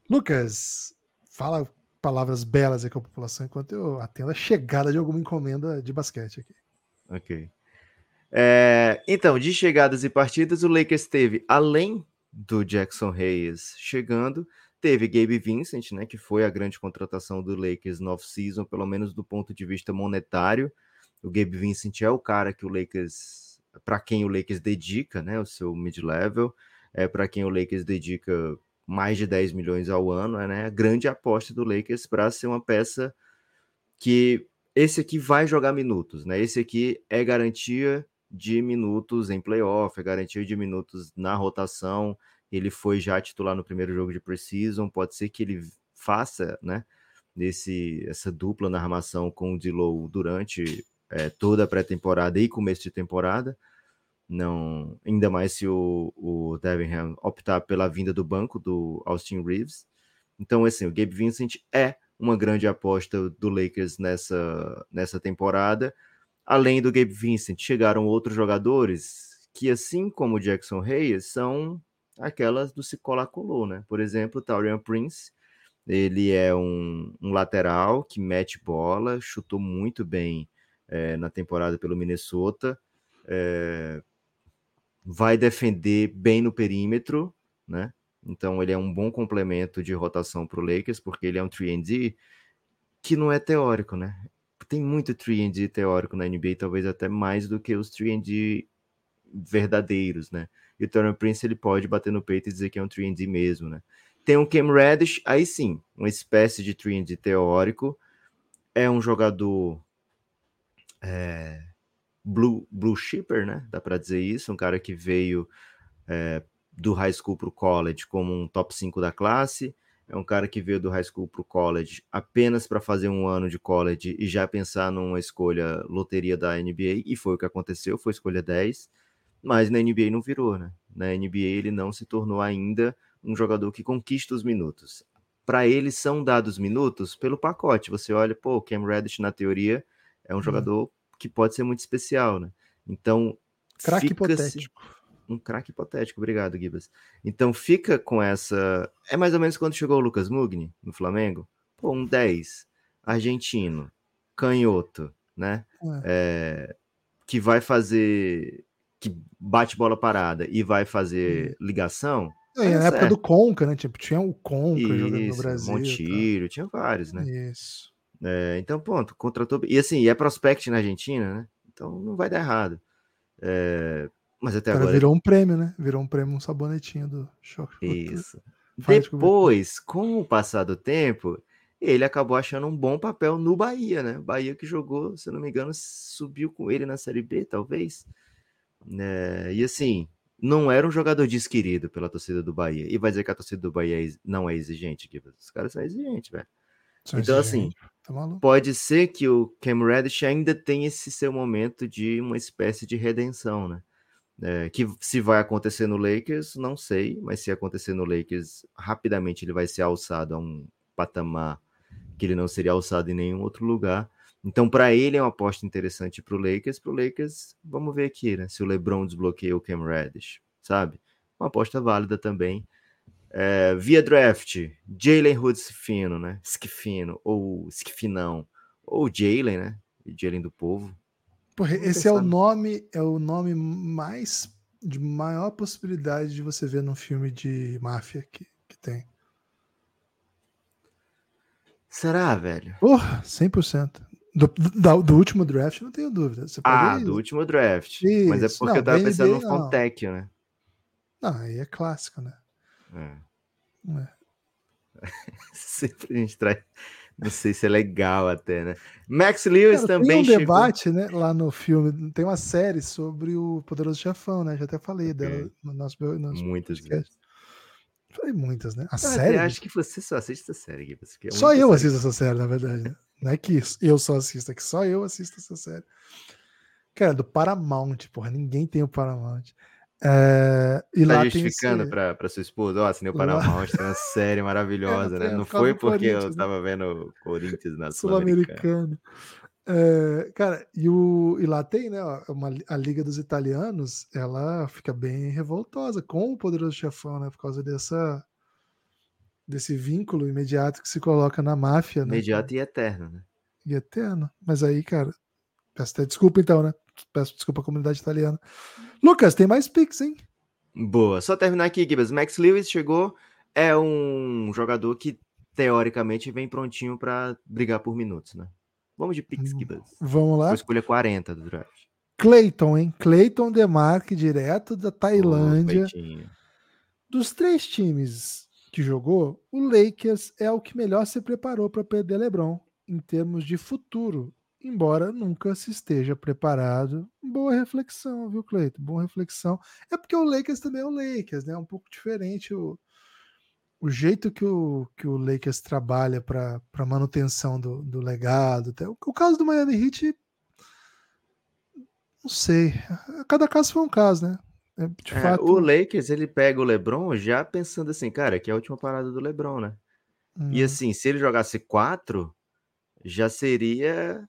[SPEAKER 2] Lucas, fala palavras belas aí com a população enquanto eu atendo a chegada de alguma encomenda de basquete aqui.
[SPEAKER 3] Ok. É, então, de chegadas e partidas, o Lakers teve, além do Jackson Reyes chegando, teve Gabe Vincent, né, que foi a grande contratação do Lakers no off-season, pelo menos do ponto de vista monetário. O Gabe Vincent é o cara que o Lakers, para quem o Lakers dedica, né, o seu mid-level, é para quem o Lakers dedica mais de 10 milhões ao ano, é né, a grande aposta do Lakers para ser uma peça que esse aqui vai jogar minutos, né? Esse aqui é garantia de minutos em playoff, é garantia de minutos na rotação. Ele foi já titular no primeiro jogo de preseason, pode ser que ele faça, né? Nesse, essa dupla na armação com o Dilow durante é, toda a pré-temporada e começo de temporada. Não, ainda mais se o, o Devin Ham optar pela vinda do banco do Austin Reeves. Então, assim, o Gabe Vincent é uma grande aposta do Lakers nessa, nessa temporada. Além do Gabe Vincent, chegaram outros jogadores que, assim como o Jackson Reyes, são aquelas do se colar colou, né? Por exemplo, o Taurian Prince, ele é um, um lateral que mete bola, chutou muito bem é, na temporada pelo Minnesota, é, vai defender bem no perímetro, né? Então ele é um bom complemento de rotação para o Lakers, porque ele é um 3D que não é teórico, né? Tem muito 3D teórico na NBA, talvez até mais do que os 3D verdadeiros, né? E o Turner Prince ele pode bater no peito e dizer que é um 3D mesmo, né? Tem um Cam Reddish, aí sim, uma espécie de 3D teórico. É um jogador é, blue, blue shipper, né? Dá para dizer isso, um cara que veio é, do high school para o college como um top 5 da classe. é um cara que veio do high school para o college apenas para fazer um ano de college e já pensar numa escolha loteria da NBA, e foi o que aconteceu, foi escolha 10, mas na NBA não virou, né? Na NBA ele não se tornou ainda um jogador que conquista os minutos. Para ele são dados minutos pelo pacote. Você olha, pô, o Cam Reddish na teoria é um hum. jogador que pode ser muito especial, né? Então,
[SPEAKER 2] craque hipotético
[SPEAKER 3] um craque hipotético. Obrigado, Gibas. Então fica com essa. É mais ou menos quando chegou o Lucas Mugni no Flamengo. Pô, um 10, argentino, canhoto, né? É. É, que vai fazer. Que bate bola parada e vai fazer ligação.
[SPEAKER 2] É, na época do Conca, né? Tipo, tinha o Conca Isso, jogando no Brasil.
[SPEAKER 3] Montilho, tá. tinha vários, né?
[SPEAKER 2] Isso.
[SPEAKER 3] É, então, ponto, contratou. E assim, é prospect na Argentina, né? Então não vai dar errado. É, mas até agora.
[SPEAKER 2] Virou um prêmio, né? Virou um prêmio, um sabonetinho do choque.
[SPEAKER 3] Isso. Depois, com o passar do tempo, ele acabou achando um bom papel no Bahia, né? Bahia que jogou, se eu não me engano, subiu com ele na Série B, talvez. É, e assim, não era um jogador desquerido pela torcida do Bahia. E vai dizer que a torcida do Bahia é não é exigente, que os caras são exigentes, velho. São então, assim, tá pode ser que o Cam Reddish ainda tenha esse seu momento de uma espécie de redenção, né? É, que se vai acontecer no Lakers, não sei, mas se acontecer no Lakers, rapidamente ele vai ser alçado a um patamar que ele não seria alçado em nenhum outro lugar. Então, para ele é uma aposta interessante para o Lakers. Para o Lakers, vamos ver aqui, né? Se o LeBron desbloqueia o Cam Reddish, sabe? Uma aposta válida também. É, via draft, Jalen Hoods Fino, né? Skifino, ou Skifinão, ou Jalen, né? Jalen do povo.
[SPEAKER 2] Porra, esse é o nome, é o nome mais de maior possibilidade de você ver num filme de máfia que, que tem.
[SPEAKER 3] Será, velho?
[SPEAKER 2] Porra, 100%. Do, do, do último draft, não tenho dúvida.
[SPEAKER 3] ah, do último draft. Isso. Mas é porque não, eu tava pensando no Fontecchio, né?
[SPEAKER 2] Não, aí é clássico, né?
[SPEAKER 3] É. é. Sempre a gente traz não sei se é legal até, né? Max Lewis Cara, também
[SPEAKER 2] tem um chegou... debate, né, lá no filme, tem uma série sobre o Poderoso Chefão, né? Já até falei okay. dela no nosso, no
[SPEAKER 3] nosso Muitas vezes.
[SPEAKER 2] Falei muitas, né? A série?
[SPEAKER 3] acho que você só assiste essa série.
[SPEAKER 2] É só eu série. assisto essa série, na verdade. Né? Não é que eu só assisto, é que só eu assisto essa série. Cara, do Paramount, porra, ninguém tem o Paramount. É, e
[SPEAKER 3] tá lá justificando esse... pra, pra sua esposa, ó, oh, assinei o Paramount, tem uma série maravilhosa, é, né? Não foi porque eu tava né? vendo Corinthians na Sul-Americana.
[SPEAKER 2] é, cara, e, o, e lá tem, né, uma, a Liga dos Italianos, ela fica bem revoltosa com o Poderoso Chefão, né, por causa dessa desse vínculo imediato que se coloca na máfia,
[SPEAKER 3] né? Imediato e eterno, né?
[SPEAKER 2] E eterno. Mas aí, cara, peço até desculpa então, né? Peço desculpa à comunidade italiana. Lucas, tem mais picks, hein?
[SPEAKER 3] Boa. Só terminar aqui, Gibas. Max Lewis chegou, é um jogador que teoricamente vem prontinho para brigar por minutos, né? Vamos de picks, hum, Gibas.
[SPEAKER 2] Vamos lá. Vou
[SPEAKER 3] escolher 40 do draft.
[SPEAKER 2] Clayton, hein? Clayton Demarque, direto da Tailândia. Oh, Dos três times que jogou, o Lakers é o que melhor se preparou para perder LeBron em termos de futuro embora nunca se esteja preparado. Boa reflexão, viu, Cleiton? Boa reflexão. É porque o Lakers também é o Lakers, né? É um pouco diferente o, o jeito que o, que o Lakers trabalha para manutenção do, do legado. Até. O, o caso do Miami Heat, não sei. Cada caso foi um caso, né?
[SPEAKER 3] É, é, fato... O Lakers, ele pega o LeBron já pensando assim, cara, que é a última parada do LeBron, né? Hum. E uhum. assim, se ele jogasse quatro, já seria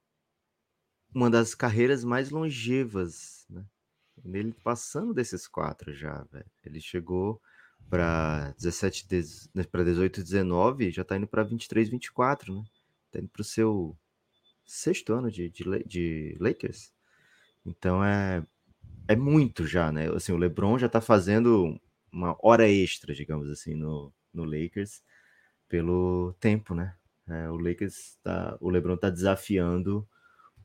[SPEAKER 3] uma das carreiras mais longevas, né? Ele passando desses quatro já, velho. Ele chegou para 17, para 18, 19, já tá indo para 23, 24, né? Tá indo pro seu sexto ano de, de, de Lakers. Então é é muito já, né? Assim, o LeBron já tá fazendo uma hora extra, digamos assim, no, no Lakers pelo tempo, né? É, o Lakers tá, o LeBron tá desafiando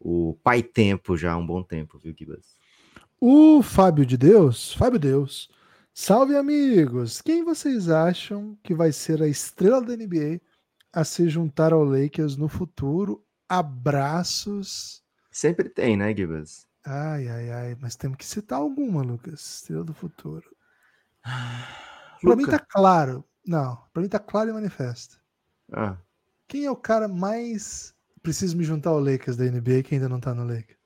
[SPEAKER 3] o pai tempo já há um bom tempo, viu, Gibas?
[SPEAKER 2] O Fábio de Deus, Fábio Deus, salve amigos! Quem vocês acham que vai ser a estrela da NBA a se juntar ao Lakers no futuro? Abraços.
[SPEAKER 3] Sempre tem, né, Gibas?
[SPEAKER 2] Ai, ai, ai, mas temos que citar alguma, Lucas. Estrela do futuro. Para mim tá claro. Não, pra mim tá claro e manifesto.
[SPEAKER 3] Ah,
[SPEAKER 2] Quem é o cara mais. Preciso me juntar ao Lakers da NBA que ainda não tá no Lakers?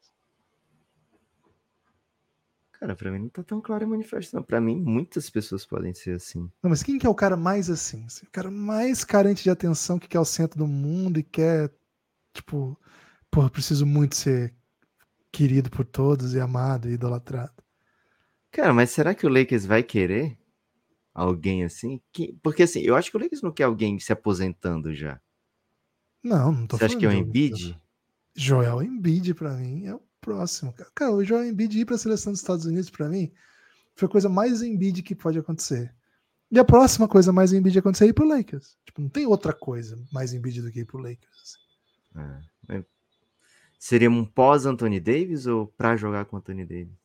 [SPEAKER 3] cara, pra mim não tá tão claro e manifesto, não. Pra mim, muitas pessoas podem ser assim.
[SPEAKER 2] Não, mas quem que é o cara mais assim? assim, O cara mais carente de atenção, que quer o centro do mundo e quer, tipo, porra, preciso muito ser querido por todos e amado e idolatrado.
[SPEAKER 3] Cara, mas será que o Lakers vai querer alguém assim? Que- Porque assim, eu acho que o Lakers não quer alguém se aposentando já.
[SPEAKER 2] Não, não tô
[SPEAKER 3] Você acha
[SPEAKER 2] falando
[SPEAKER 3] que é o Embiid?
[SPEAKER 2] Joel Embiid pra mim é o próximo. cara. O Joel Embiid ir pra seleção dos Estados Unidos pra mim foi a coisa mais Embiid que pode acontecer. E a próxima coisa mais Embiid acontecer é ir pro Lakers. Tipo, não tem outra coisa mais Embiid do que ir pro Lakers.
[SPEAKER 3] É, mas Seria um pós Anthony Davis ou pra jogar com Anthony Davis?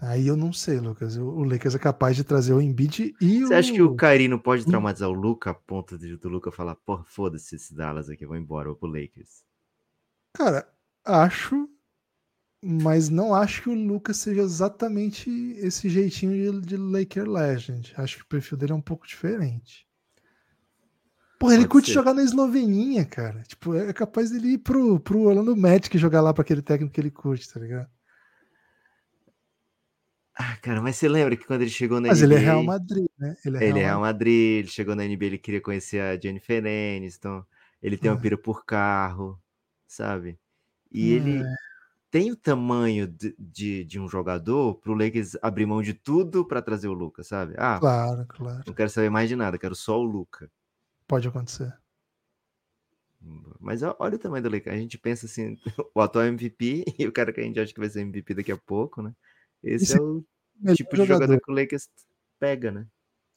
[SPEAKER 2] Aí eu não sei, Lucas. O o Lakers é capaz de trazer o Embiid e
[SPEAKER 3] Você
[SPEAKER 2] o.
[SPEAKER 3] acha que o Kyrie não pode traumatizar o Luca a ponto de, do Luca falar, porra, foda-se esse Dallas aqui, eu vou embora, eu vou pro Lakers.
[SPEAKER 2] Cara, acho, mas não acho que o Lucas seja exatamente esse jeitinho de, de Laker Legend. Acho que o perfil dele é um pouco diferente. Porra, ele
[SPEAKER 3] Pode
[SPEAKER 2] curte
[SPEAKER 3] ser.
[SPEAKER 2] jogar na Esloveninha, cara. Tipo, é capaz dele ir pro, pro Orlando Magic jogar lá pra aquele técnico que ele curte, tá ligado?
[SPEAKER 3] Ah, cara, mas você lembra que quando ele chegou na
[SPEAKER 2] Mas
[SPEAKER 3] NBA...
[SPEAKER 2] ele é Real Madrid, né? Ele é
[SPEAKER 3] Ele é
[SPEAKER 2] Real
[SPEAKER 3] Real Madrid, ele chegou na NBA, ele queria conhecer a Jennifer Aniston, ele tem uma
[SPEAKER 2] Ah.
[SPEAKER 3] pira por carro, sabe? E ele
[SPEAKER 2] É.
[SPEAKER 3] tem o tamanho de, de, de um jogador pro Lakers abrir mão de tudo pra trazer o Luca, sabe? Ah,
[SPEAKER 2] Claro, claro.
[SPEAKER 3] não quero saber mais de nada, quero só o Luca.
[SPEAKER 2] Pode acontecer.
[SPEAKER 3] Mas olha o tamanho do Lakers. A gente pensa assim, o atual MVP e o cara que a gente acha que vai ser MVP daqui a pouco, né? Esse
[SPEAKER 2] Esse
[SPEAKER 3] é o
[SPEAKER 2] Melhor
[SPEAKER 3] tipo de jogador que o Lakers pega, né?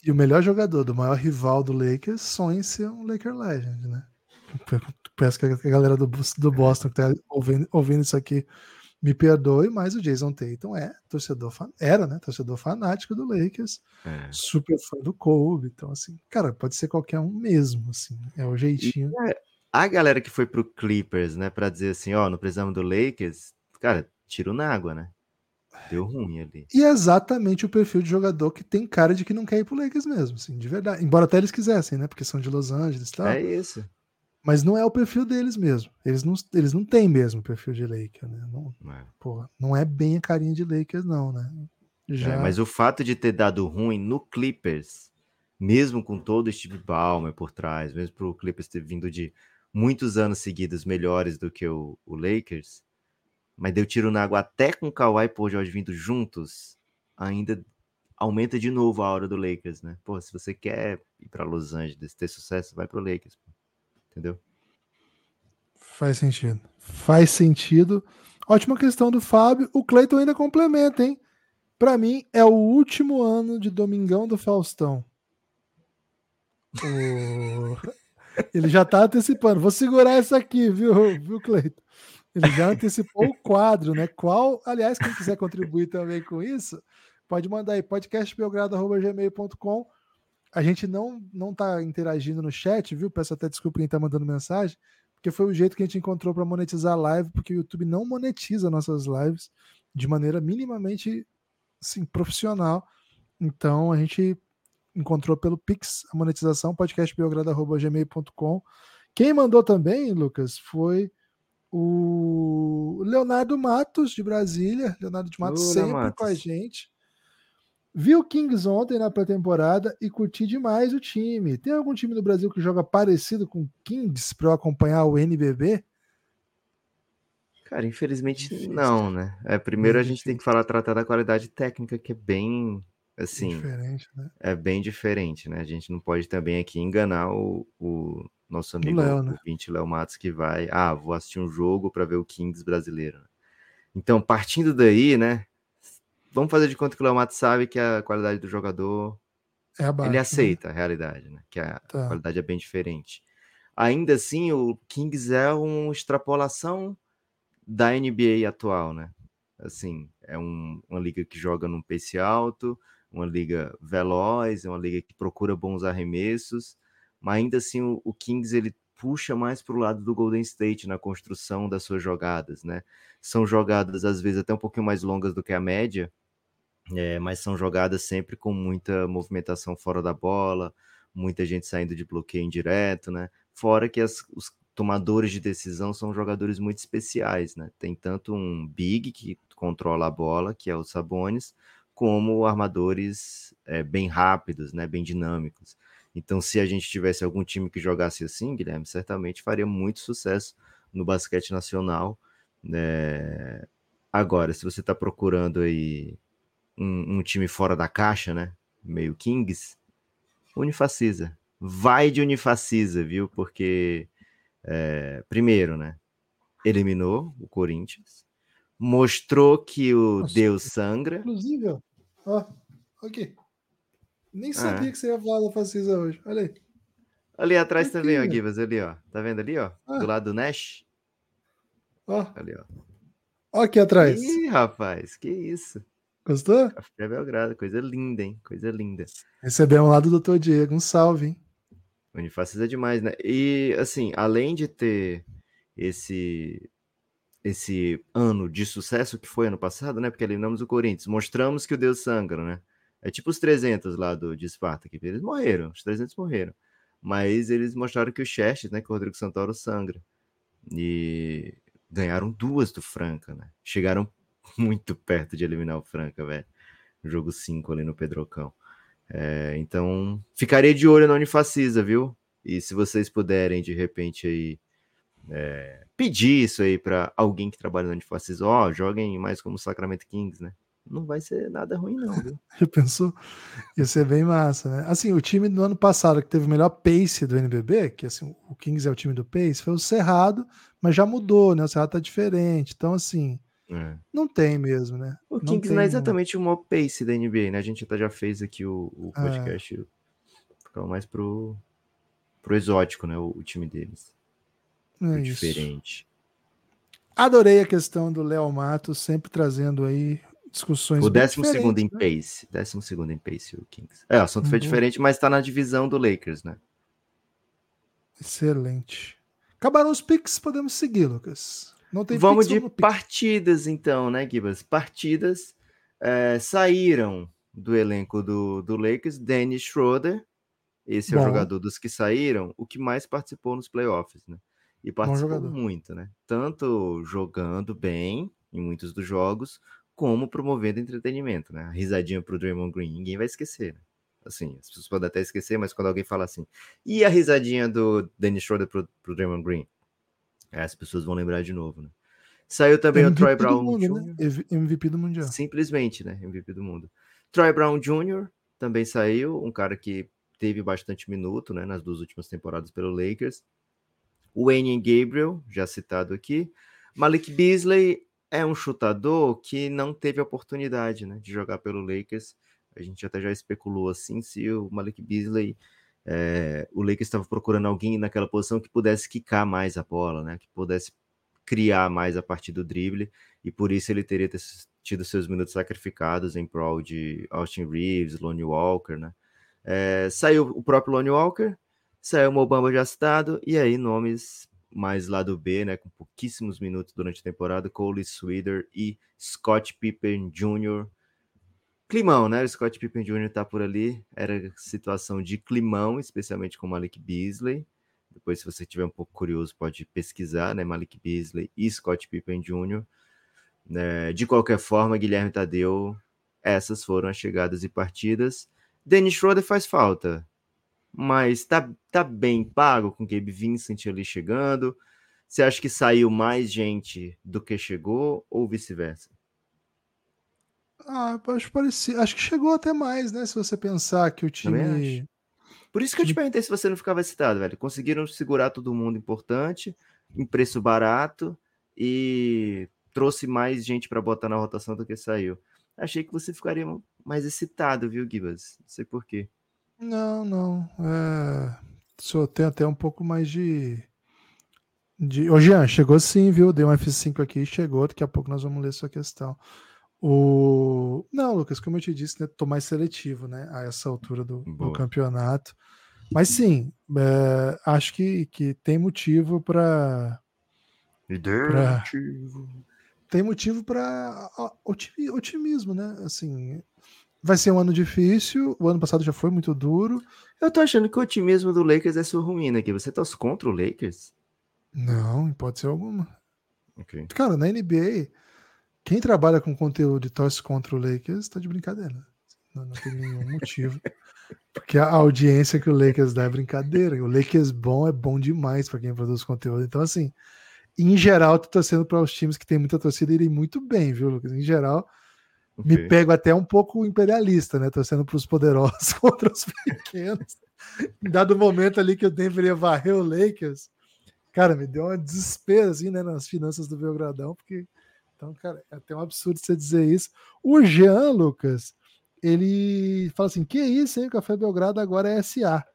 [SPEAKER 2] E o melhor jogador do maior rival do Lakers sonha em ser um Laker Legend, né? Peço que a galera do, do Boston que tá ouvindo, ouvindo isso aqui me perdoe, mas o Jason Tatum é torcedor, era, né? Torcedor fanático do Lakers,
[SPEAKER 3] É.
[SPEAKER 2] super fã do Kobe. Então, assim, cara, pode ser qualquer um mesmo, assim. É o jeitinho.
[SPEAKER 3] A galera que foi pro Clippers, né, pra dizer assim, ó, não precisamos do Lakers, cara, tiro na água, né? Deu ruim ali.
[SPEAKER 2] E é exatamente o perfil de jogador que tem cara de que não quer ir pro Lakers mesmo, assim, de verdade. Embora até eles quisessem, né? Porque são de Los Angeles e tal.
[SPEAKER 3] É isso.
[SPEAKER 2] Mas não é o perfil deles mesmo. Eles não, eles não têm mesmo o perfil de Lakers, né? Não,
[SPEAKER 3] É.
[SPEAKER 2] porra, não é bem a carinha de Lakers, não, né? Já...
[SPEAKER 3] É, mas o fato de ter dado ruim no Clippers, mesmo com todo o Steve Ballmer por trás, mesmo pro Clippers ter vindo de muitos anos seguidos melhores do que o, o Lakers, mas deu tiro na água até com o Kawhi e Paul George vindo juntos, ainda aumenta de novo a hora do Lakers, né? Pô, se você quer ir para Los Angeles, ter sucesso, vai pro Lakers, pô. entendeu?
[SPEAKER 2] Faz sentido. Faz sentido. Ótima questão do Fábio. O Cleiton ainda complementa, hein? Pra mim, é o último ano de Domingão do Faustão. Ele já tá antecipando. Vou segurar essa aqui, viu, viu, Cleiton? Ele já antecipou o quadro, né? Qual, aliás, quem quiser contribuir também com isso, pode mandar aí podcastbelgrado.gmail.com. A gente não não tá interagindo no chat, viu? Peço até desculpa quem tá mandando mensagem, porque foi o jeito que a gente encontrou para monetizar a live, porque o YouTube não monetiza nossas lives de maneira minimamente assim, profissional. Então a gente encontrou pelo Pix a monetização, podcastbelgrado.gmail.com. Quem mandou também, Lucas, foi o Leonardo Matos, de Brasília. Leonardo de Matos
[SPEAKER 3] Ô,
[SPEAKER 2] sempre
[SPEAKER 3] Matos.
[SPEAKER 2] com a gente. Viu o Kings ontem na pré-temporada e curti demais o time. Tem algum time do Brasil que joga parecido com o Kings para eu acompanhar o NBB?
[SPEAKER 3] Cara, infelizmente não, né? É, primeiro a gente tem que falar, tratar da qualidade técnica, que é bem, assim,
[SPEAKER 2] Diferente, né?
[SPEAKER 3] é bem diferente, né? A gente não pode também aqui enganar o, o nosso amigo
[SPEAKER 2] Léo, né?
[SPEAKER 3] o 20 Léo Matos que vai, ah, vou assistir um jogo para ver o Kings brasileiro. Então, partindo daí, né? Vamos fazer de conta que o Léo Matos sabe que a qualidade do jogador
[SPEAKER 2] É abaixo.
[SPEAKER 3] ele
[SPEAKER 2] né?
[SPEAKER 3] aceita a realidade, né? Que a
[SPEAKER 2] Tá.
[SPEAKER 3] qualidade é bem diferente. Ainda assim, o Kings é uma extrapolação da NBA atual, né? Assim, é um- uma liga que joga num pace alto, uma liga veloz, é uma liga que procura bons arremessos, mas ainda assim o, o Kings ele puxa mais para o lado do Golden State na construção das suas jogadas, né? São jogadas às vezes até um pouquinho mais longas do que a média, é, mas são jogadas sempre com muita movimentação fora da bola, muita gente saindo de bloqueio indireto, né? Fora que as, os tomadores de decisão são jogadores muito especiais, né? Tem tanto um big que controla a bola, que é o Sabonis, como armadores é, bem rápidos, né? Bem dinâmicos. Então, se a gente tivesse algum time que jogasse assim, Guilherme, certamente faria muito sucesso no basquete nacional. Né? Agora, se você está procurando aí um, um, time fora da caixa, né? Meio Kings, Unifacisa. Vai de Unifacisa, viu? Porque, é, primeiro, né? Eliminou o Corinthians, mostrou que o Nossa, Deus sangra.
[SPEAKER 2] Inclusive, ó, aqui. Nem sabia ah. que você ia falar da Facisa hoje. Olha aí.
[SPEAKER 3] Ali atrás aqui, também, ó, Givas, ali, ó. Tá vendo ali, ó? Ah. Do lado do Nash.
[SPEAKER 2] Ó.
[SPEAKER 3] Ali, ó.
[SPEAKER 2] Ó aqui atrás.
[SPEAKER 3] Ih, rapaz, que isso.
[SPEAKER 2] Gostou?
[SPEAKER 3] Café Belgrado, coisa linda, hein? Coisa linda.
[SPEAKER 2] Recebemos lá do Dr. Diego, um salve, hein?
[SPEAKER 3] Unifaces é demais, né? E, assim, além de ter esse esse ano de sucesso que foi ano passado, né? Porque eliminamos o Corinthians, mostramos que o Deus sangra, né? É tipo os 300 lá do, de Esparta, que eles morreram, os 300 morreram. Mas eles mostraram que o Chest, né, que o Rodrigo Santoro sangra. E ganharam duas do Franca, né? Chegaram muito perto de eliminar o Franca, velho. Jogo 5 ali no Pedrocão. É, então, ficaria de olho na Unifacisa, viu? E se vocês puderem, de repente, aí é, pedir isso aí para alguém que trabalha na Unifacisa, ó, oh, joguem mais como Sacramento Kings, né? Não vai ser nada ruim, não, viu?
[SPEAKER 2] Já pensou? Ia ser bem massa, né? Assim, o time do ano passado que teve o melhor pace do NBB, que assim, o Kings é o time do pace, foi o Cerrado, mas já mudou, né? O Cerrado tá diferente. Então, assim, é. Não tem mesmo, né?
[SPEAKER 3] O não Kings não é exatamente o maior pace da NBA, né? A gente até já fez aqui o, o é. podcast. É. Ficava mais pro, pro exótico, né? O, o time deles. É diferente.
[SPEAKER 2] Adorei a questão do Léo Matos, sempre trazendo aí discussões.
[SPEAKER 3] O décimo segundo em né? pace. Décimo segundo em pace, o Kings. É, o assunto uhum. foi diferente, mas tá na divisão do Lakers, né?
[SPEAKER 2] Excelente. Acabaram os picks, podemos seguir, Lucas.
[SPEAKER 3] Não tem Vamos de partidas, então, né, Gibas? Partidas é, saíram do elenco do, do Lakers, Dennis Schroeder, esse Bom. é o jogador dos que saíram, o que mais participou nos playoffs, né? E participou muito, né? Tanto jogando bem em muitos dos jogos, como promovendo entretenimento, né? A risadinha pro Draymond Green, ninguém vai esquecer, né? Assim, as pessoas podem até esquecer, mas quando alguém fala assim, e a risadinha do Dennis Schroeder pro, pro Draymond Green? As pessoas vão lembrar de novo, né? Saiu também MVP o Troy Brown
[SPEAKER 2] mundo, Jr. Né? MVP do Mundial.
[SPEAKER 3] Simplesmente, né? MVP do mundo. Troy Brown Jr. também saiu, um cara que teve bastante minuto, né? Nas duas últimas temporadas pelo Lakers. Wayne Gabriel, já citado aqui. Malik Beasley é um chutador que não teve oportunidade, né? De jogar pelo Lakers. A gente até já especulou assim se o Malik Beasley é, o Lakers estava procurando alguém naquela posição que pudesse quicar mais a bola, né? Que pudesse criar mais a partir do drible, e por isso ele teria tido seus minutos sacrificados em prol de Austin Reeves, Lonnie Walker, né? É, saiu o próprio Lonnie Walker, saiu o Mobamba já citado, e aí nomes mais lá do B, né? Com pouquíssimos minutos durante a temporada, Cole Swider e Scott Pippen Jr., Climão, né? O Scott Pippen Jr. tá por ali. Era situação de climão, especialmente com Malik Beasley. Depois, se você tiver um pouco curioso, pode pesquisar, né? Malik Beasley e Scott Pippen Jr. É, de qualquer forma, Guilherme Tadeu, essas foram as chegadas e partidas. Dennis Schroeder faz falta, mas tá, tá bem pago com Gabe Vincent ali chegando. Você acha que saiu mais gente do que chegou ou vice-versa?
[SPEAKER 2] Ah, acho parecido. Acho que chegou até mais, né? Se você pensar que o time.
[SPEAKER 3] Por isso que eu te perguntei se você não ficava excitado, velho. Conseguiram segurar todo mundo importante, em preço barato e trouxe mais gente para botar na rotação do que saiu. Achei que você ficaria mais excitado, viu, Gibas? Não sei porquê.
[SPEAKER 2] Não, não. É... Só tem até um pouco mais de. de... Ô, Jean, chegou sim, viu? Deu um F5 aqui, chegou. Daqui a pouco nós vamos ler sua questão. O... Não, Lucas, como eu te disse, né, tô mais seletivo, né, a essa altura do, do campeonato. Mas sim, é, acho que, que tem motivo para.
[SPEAKER 3] Pra...
[SPEAKER 2] tem motivo para otimismo, né? Assim, vai ser um ano difícil. O ano passado já foi muito duro.
[SPEAKER 3] Eu tô achando que o otimismo do Lakers é sua ruína aqui. Você torce contra o Lakers?
[SPEAKER 2] Não, pode ser alguma.
[SPEAKER 3] Okay.
[SPEAKER 2] Cara, na NBA, quem trabalha com conteúdo e torce contra o Lakers tá de brincadeira. Não, não tem nenhum motivo. Porque a audiência que o Lakers dá é brincadeira. O Lakers bom é bom demais para quem produz conteúdo. Então, assim, em geral, tô torcendo para os times que tem muita torcida irem muito bem, viu, Lucas? Em geral, okay. me pego até um pouco imperialista, né? Torcendo para os poderosos contra os pequenos. em dado momento ali que eu deveria varrer o Lakers, cara, me deu uma desespero assim, né, nas finanças do Belgradão, porque então, cara, é até um absurdo você dizer isso. O Jean, Lucas, ele fala assim: que isso, hein? O Café Belgrado agora é SA.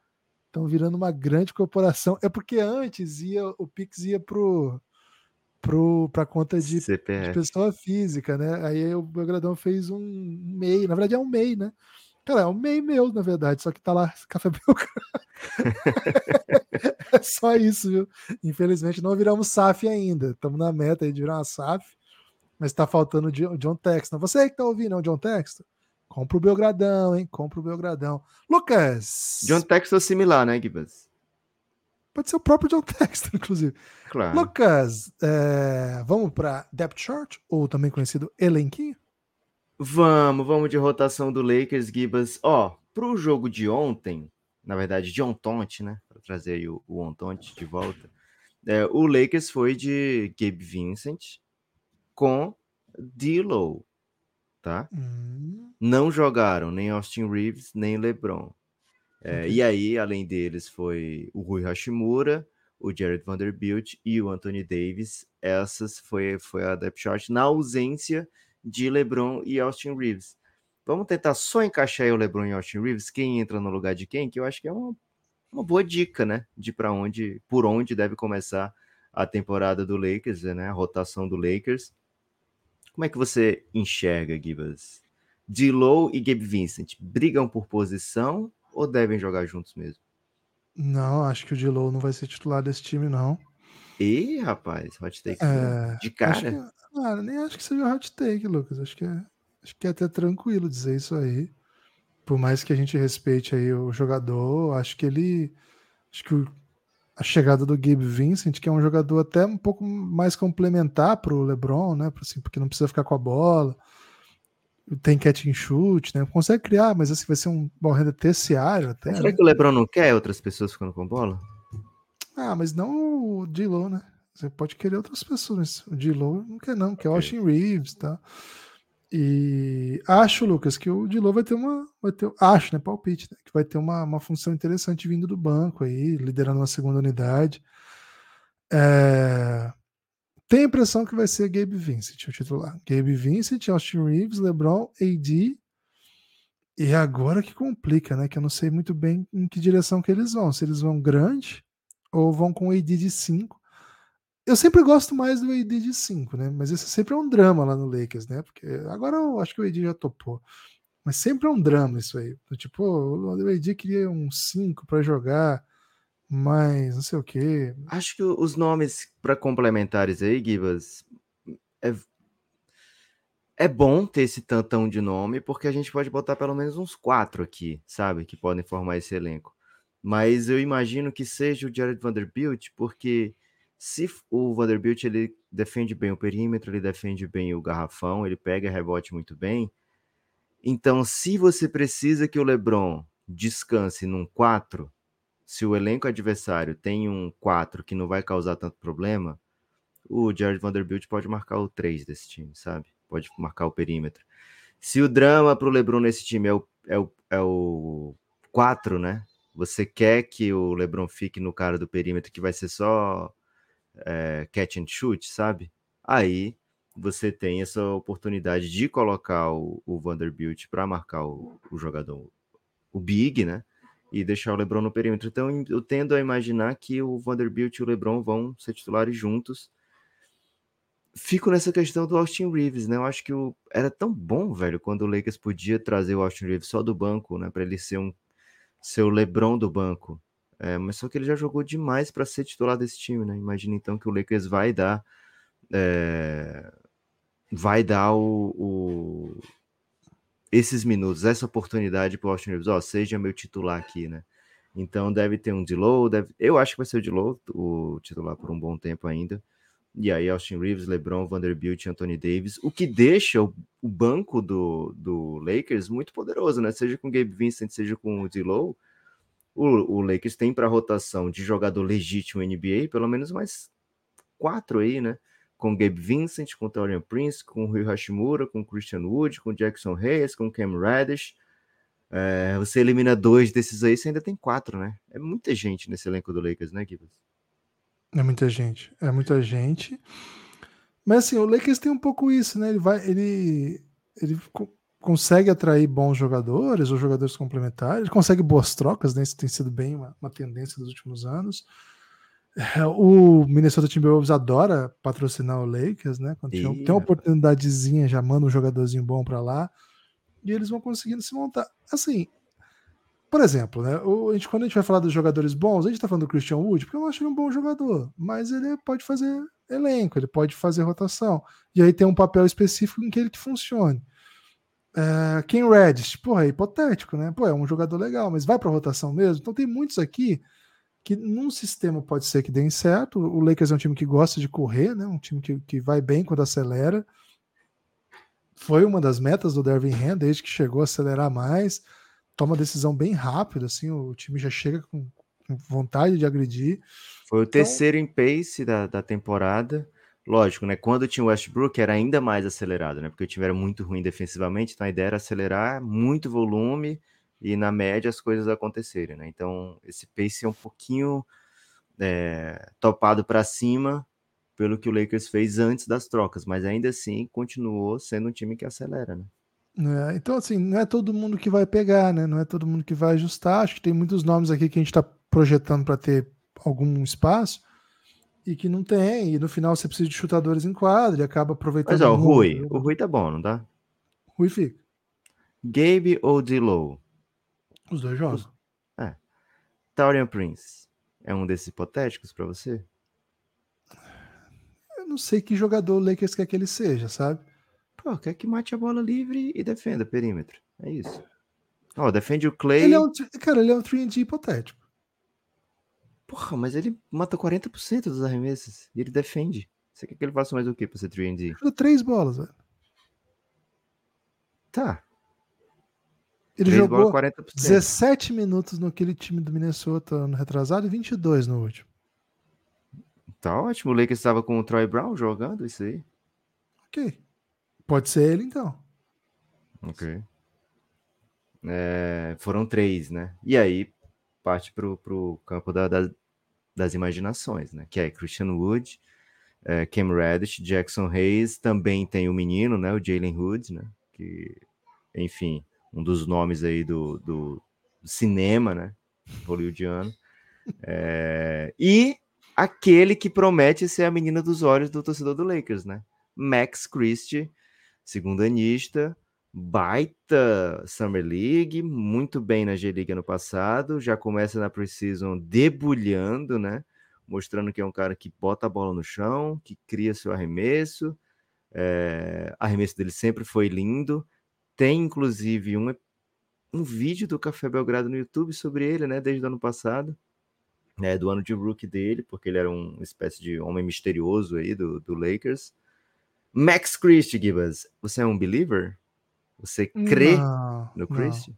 [SPEAKER 2] Estão virando uma grande corporação. É porque antes ia, o Pix ia pro para conta de, de, pessoa física, né? Aí o Belgradão fez um MEI, na verdade é um MEI, né? Cara, é um MEI meu, na verdade, só que tá lá Café Belgrado. é só isso, viu? Infelizmente não viramos SAF ainda. Estamos na meta aí de virar uma SAF, mas tá faltando o John Texton. Você que tá ouvindo, é o John Texton? Compra o Belgradão, hein? Compra o Belgradão. Lucas!
[SPEAKER 3] John Texton similar, né, Gibbs?
[SPEAKER 2] Pode ser o próprio John Texton, inclusive.
[SPEAKER 3] Claro.
[SPEAKER 2] Lucas, é, vamos para Depth Chart, ou também conhecido Elenquinho?
[SPEAKER 3] Vamos, vamos de rotação do Lakers, Gibas. Ó, pro jogo de ontem, na verdade, de Ontonte, né? Para trazer aí o, o Ontonte de volta. É, o Lakers foi de Gabe Vincent com D'Lo, tá?
[SPEAKER 2] Hum.
[SPEAKER 3] Não jogaram nem Austin Reeves, nem LeBron. É, E aí, além deles, foi o Rui Hashimura, o Jared Vanderbilt e o Anthony Davis. Essas foi, foi a depth chart na ausência de LeBron e Austin Reeves. Vamos tentar só encaixar aí o LeBron e Austin Reeves, quem entra no lugar de quem, que eu acho que é uma, uma boa dica, né? De para onde, por onde deve começar a temporada do Lakers, né? A rotação do Lakers. Como é que você enxerga, Gibas? D'Lo e Gabe Vincent brigam por posição ou devem jogar juntos mesmo?
[SPEAKER 2] Não, acho que o D'Lo não vai ser titular desse time, não.
[SPEAKER 3] E rapaz, hot take é, de cara. Acho
[SPEAKER 2] que, ah, nem acho que seja hot take, Lucas. Acho que é, acho que é até tranquilo dizer isso aí. Por mais que a gente respeite aí o jogador, acho que ele, acho que o, a chegada do Gabe Vincent, que é um jogador até um pouco mais complementar para o LeBron, né? Assim, porque não precisa ficar com a bola tem catch and shoot, né? Consegue criar, mas assim vai ser um ball terciário até.
[SPEAKER 3] Será
[SPEAKER 2] né?
[SPEAKER 3] que o LeBron não quer outras pessoas ficando com bola?
[SPEAKER 2] Ah, mas não o D-Low, né? Você pode querer outras pessoas, mas o D-Low não quer não, quer okay. Austin Reeves, tá? E acho, Lucas, que o D-Low vai ter uma, vai ter, acho, né, palpite, né, que vai ter uma, uma função interessante vindo do banco aí, liderando uma segunda unidade. É... Tenho a impressão que vai ser Gabe Vincent o titular. Gabe Vincent, Austin Reeves, LeBron, AD. E agora que complica, né? Que eu não sei muito bem em que direção que eles vão. Se eles vão grande ou vão com AD de 5. Eu sempre gosto mais do AD de 5, né? Mas esse sempre é um drama lá no Lakers, né? Porque agora eu acho que o AD já topou. Mas sempre é um drama isso aí. Tipo, o AD queria um 5 para jogar mas não sei o que.
[SPEAKER 3] Acho que os nomes para complementares aí, Gibas, é, é bom ter esse tantão de nome, porque a gente pode botar pelo menos uns quatro aqui, sabe? Que podem formar esse elenco. Mas eu imagino que seja o Jared Vanderbilt, porque se o Vanderbilt ele defende bem o perímetro, ele defende bem o garrafão, ele pega rebote muito bem. Então, se você precisa que o LeBron descanse num 4, se o elenco adversário tem um 4 que não vai causar tanto problema, o Jared Vanderbilt pode marcar o 3 desse time, sabe? Pode marcar o perímetro. Se o drama para o LeBron nesse time é o, é, o, é o 4, né? Você quer que o LeBron fique no cara do perímetro que vai ser só é, catch and shoot, sabe? Aí você tem essa oportunidade de colocar o, o Vanderbilt para marcar o, o jogador, o Big, né? E deixar o LeBron no perímetro. Então eu tendo a imaginar que o Vanderbilt e o LeBron vão ser titulares juntos. Fico nessa questão do Austin Reeves, né? Eu acho que o... era tão bom, velho, quando o Lakers podia trazer o Austin Reeves só do banco, né, para ele ser um seu LeBron do banco. É, mas só que ele já jogou demais para ser titular desse time, né? Imagina então que o Lakers vai dar é... vai dar o, o esses minutos, essa oportunidade para o Austin Reeves, ó, seja meu titular aqui, né? Então deve ter um Dilow, deve... eu acho que vai ser o Dilow, o titular por um bom tempo ainda. E aí Austin Reeves, LeBron, Vanderbilt, Anthony Davis, o que deixa o, o banco do, do Lakers muito poderoso, né? Seja com Gabe Vincent, seja com o Dilow, o, o Lakers tem para rotação de jogador legítimo NBA, pelo menos mais quatro aí, né? Com Gabe Vincent, com Torian Prince, com Rui Hashimura, com Christian Wood, com Jackson Reyes, com Cam Reddish. É, você elimina dois desses aí, você ainda tem quatro, né? É muita gente nesse elenco do Lakers, né, Gibbs?
[SPEAKER 2] É muita gente, é muita gente. Mas assim, o Lakers tem um pouco isso, né? Ele vai, ele, ele consegue atrair bons jogadores ou jogadores complementares, ele consegue boas trocas, né? Isso tem sido bem uma, uma tendência dos últimos anos. É, o Minnesota Timberwolves adora patrocinar o Lakers, né? Quando tem, tem uma oportunidadezinha, já manda um jogadorzinho bom para lá e eles vão conseguindo se montar. Assim, por exemplo, né? O, a gente, quando a gente vai falar dos jogadores bons, a gente tá falando do Christian Wood, porque eu acho ele um bom jogador, mas ele pode fazer elenco, ele pode fazer rotação. E aí tem um papel específico em que ele que funcione. É, Ken Reddish, porra, é hipotético, né? Pô, é um jogador legal, mas vai para rotação mesmo. Então tem muitos aqui que num sistema pode ser que dê certo. O Lakers é um time que gosta de correr, né? Um time que, que vai bem quando acelera. Foi uma das metas do Dervin Ham desde que chegou a acelerar mais. Toma decisão bem rápido, assim, o time já chega com, com vontade de agredir.
[SPEAKER 3] Foi o então, terceiro em pace da, da temporada lógico, né? Quando tinha o Westbrook era ainda mais acelerado, né? Porque o time era muito ruim defensivamente, então a ideia era acelerar muito volume e na média as coisas acontecerem, né? Então esse pace é um pouquinho é, topado para cima pelo que o Lakers fez antes das trocas, mas ainda assim continuou sendo um time que acelera, né?
[SPEAKER 2] É, então, assim, não é todo mundo que vai pegar, né? Não é todo mundo que vai ajustar. Acho que tem muitos nomes aqui que a gente está projetando para ter algum espaço e que não tem, e no final você precisa de chutadores em quadro, e acaba aproveitando. Mas
[SPEAKER 3] ó, o Rui, o Rui tá bom, não tá?
[SPEAKER 2] Rui fica.
[SPEAKER 3] Gabe ou D-Low?
[SPEAKER 2] Os dois jogos.
[SPEAKER 3] É. Taurian Prince é um desses hipotéticos para você?
[SPEAKER 2] Eu não sei que jogador o Lakers quer que ele seja, sabe?
[SPEAKER 3] Pô, quer que mate a bola livre e defenda perímetro. É isso. Ó, defende o Clay.
[SPEAKER 2] Ele é um, cara, ele é um 3D hipotético.
[SPEAKER 3] Porra, mas ele mata 40% dos arremessos e ele defende. Você quer que ele faça mais o que pra ser 3D?
[SPEAKER 2] Três bolas, velho.
[SPEAKER 3] Tá.
[SPEAKER 2] Ele jogou 17 minutos naquele time do Minnesota no retrasado e 22 no último.
[SPEAKER 3] Tá ótimo. O Lakers estava com o Troy Brown jogando isso aí.
[SPEAKER 2] Ok. Pode ser ele então.
[SPEAKER 3] Ok. É, foram três, né? E aí, parte para o campo da, da, das imaginações, né? Que é Christian Wood, é, Cam Reddish, Jackson Hayes, também tem o menino, né? O Jalen Hood, né? Que, enfim, um dos nomes aí do, do cinema, né? Hollywoodiano. É, e aquele que promete ser a menina dos olhos do torcedor do Lakers, né? Max Christie, segundo anista, baita Summer League, muito bem na G-League ano passado, já começa na Precision debulhando, né? Mostrando que é um cara que bota a bola no chão, que cria seu arremesso. É, arremesso dele sempre foi lindo. Tem inclusive um, um vídeo do Café Belgrado no YouTube sobre ele, né? Desde o ano passado, né? Do ano de rookie dele, porque ele era uma espécie de homem misterioso aí do, do Lakers. Max Christie, Gibas, você é um believer? Você crê não, no Chris?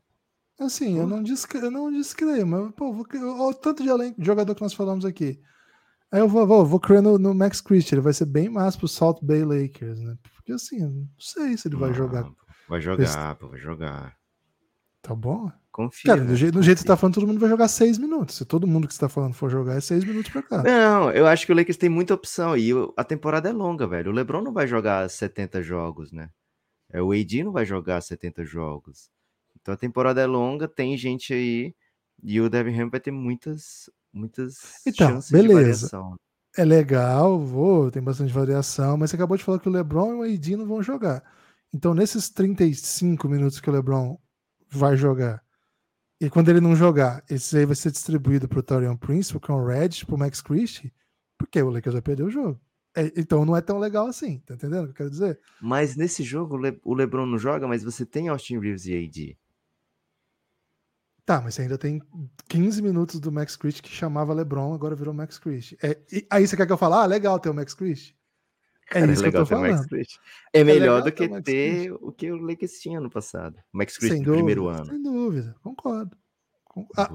[SPEAKER 2] Assim, eu não, descre eu não descreio, mas pô, vou, o tanto de além, jogador que nós falamos aqui. Aí eu vou, vou, vou crer no, no, Max Christian, ele vai ser bem mais pro Salt Bay Lakers, né? Porque assim, não sei se ele vai jogar.
[SPEAKER 3] Vai jogar, pô, vai jogar.
[SPEAKER 2] Tá bom?
[SPEAKER 3] Confia. Cara,
[SPEAKER 2] do, jeito, do jeito que você tá falando, todo mundo vai jogar seis minutos. Se todo mundo que você tá falando for jogar, é seis minutos pra cá.
[SPEAKER 3] Não, eu acho que o Lakers tem muita opção. E a temporada é longa, velho. O LeBron não vai jogar 70 jogos, né? É, o AD não vai jogar 70 jogos. Então a temporada é longa, tem gente aí e o Devin Ham vai ter muitas, muitas
[SPEAKER 2] então, chances beleza. de variação. É legal, vou, tem bastante variação, mas você acabou de falar que o LeBron e o AD não vão jogar. Então, nesses 35 minutos que o LeBron vai jogar, e quando ele não jogar, esse aí vai ser distribuído para o Torian Prince, para o Red, para o Max Christie, porque o Lakers vai perder o jogo. É, então não é tão legal assim, tá entendendo o que eu quero dizer?
[SPEAKER 3] Mas nesse jogo o, Le o LeBron não joga, mas você tem Austin Reeves e AD.
[SPEAKER 2] Tá, mas você ainda tem 15 minutos do Max Christie que chamava LeBron, agora virou Max Christie. É, aí você quer que eu fale, ah, legal ter o Max Christie?
[SPEAKER 3] É Cara, isso é que eu tô falando. É, é melhor do que ter, o que o Lakers tinha no passado. O Max Christie no primeiro ano.
[SPEAKER 2] Sem dúvida, concordo.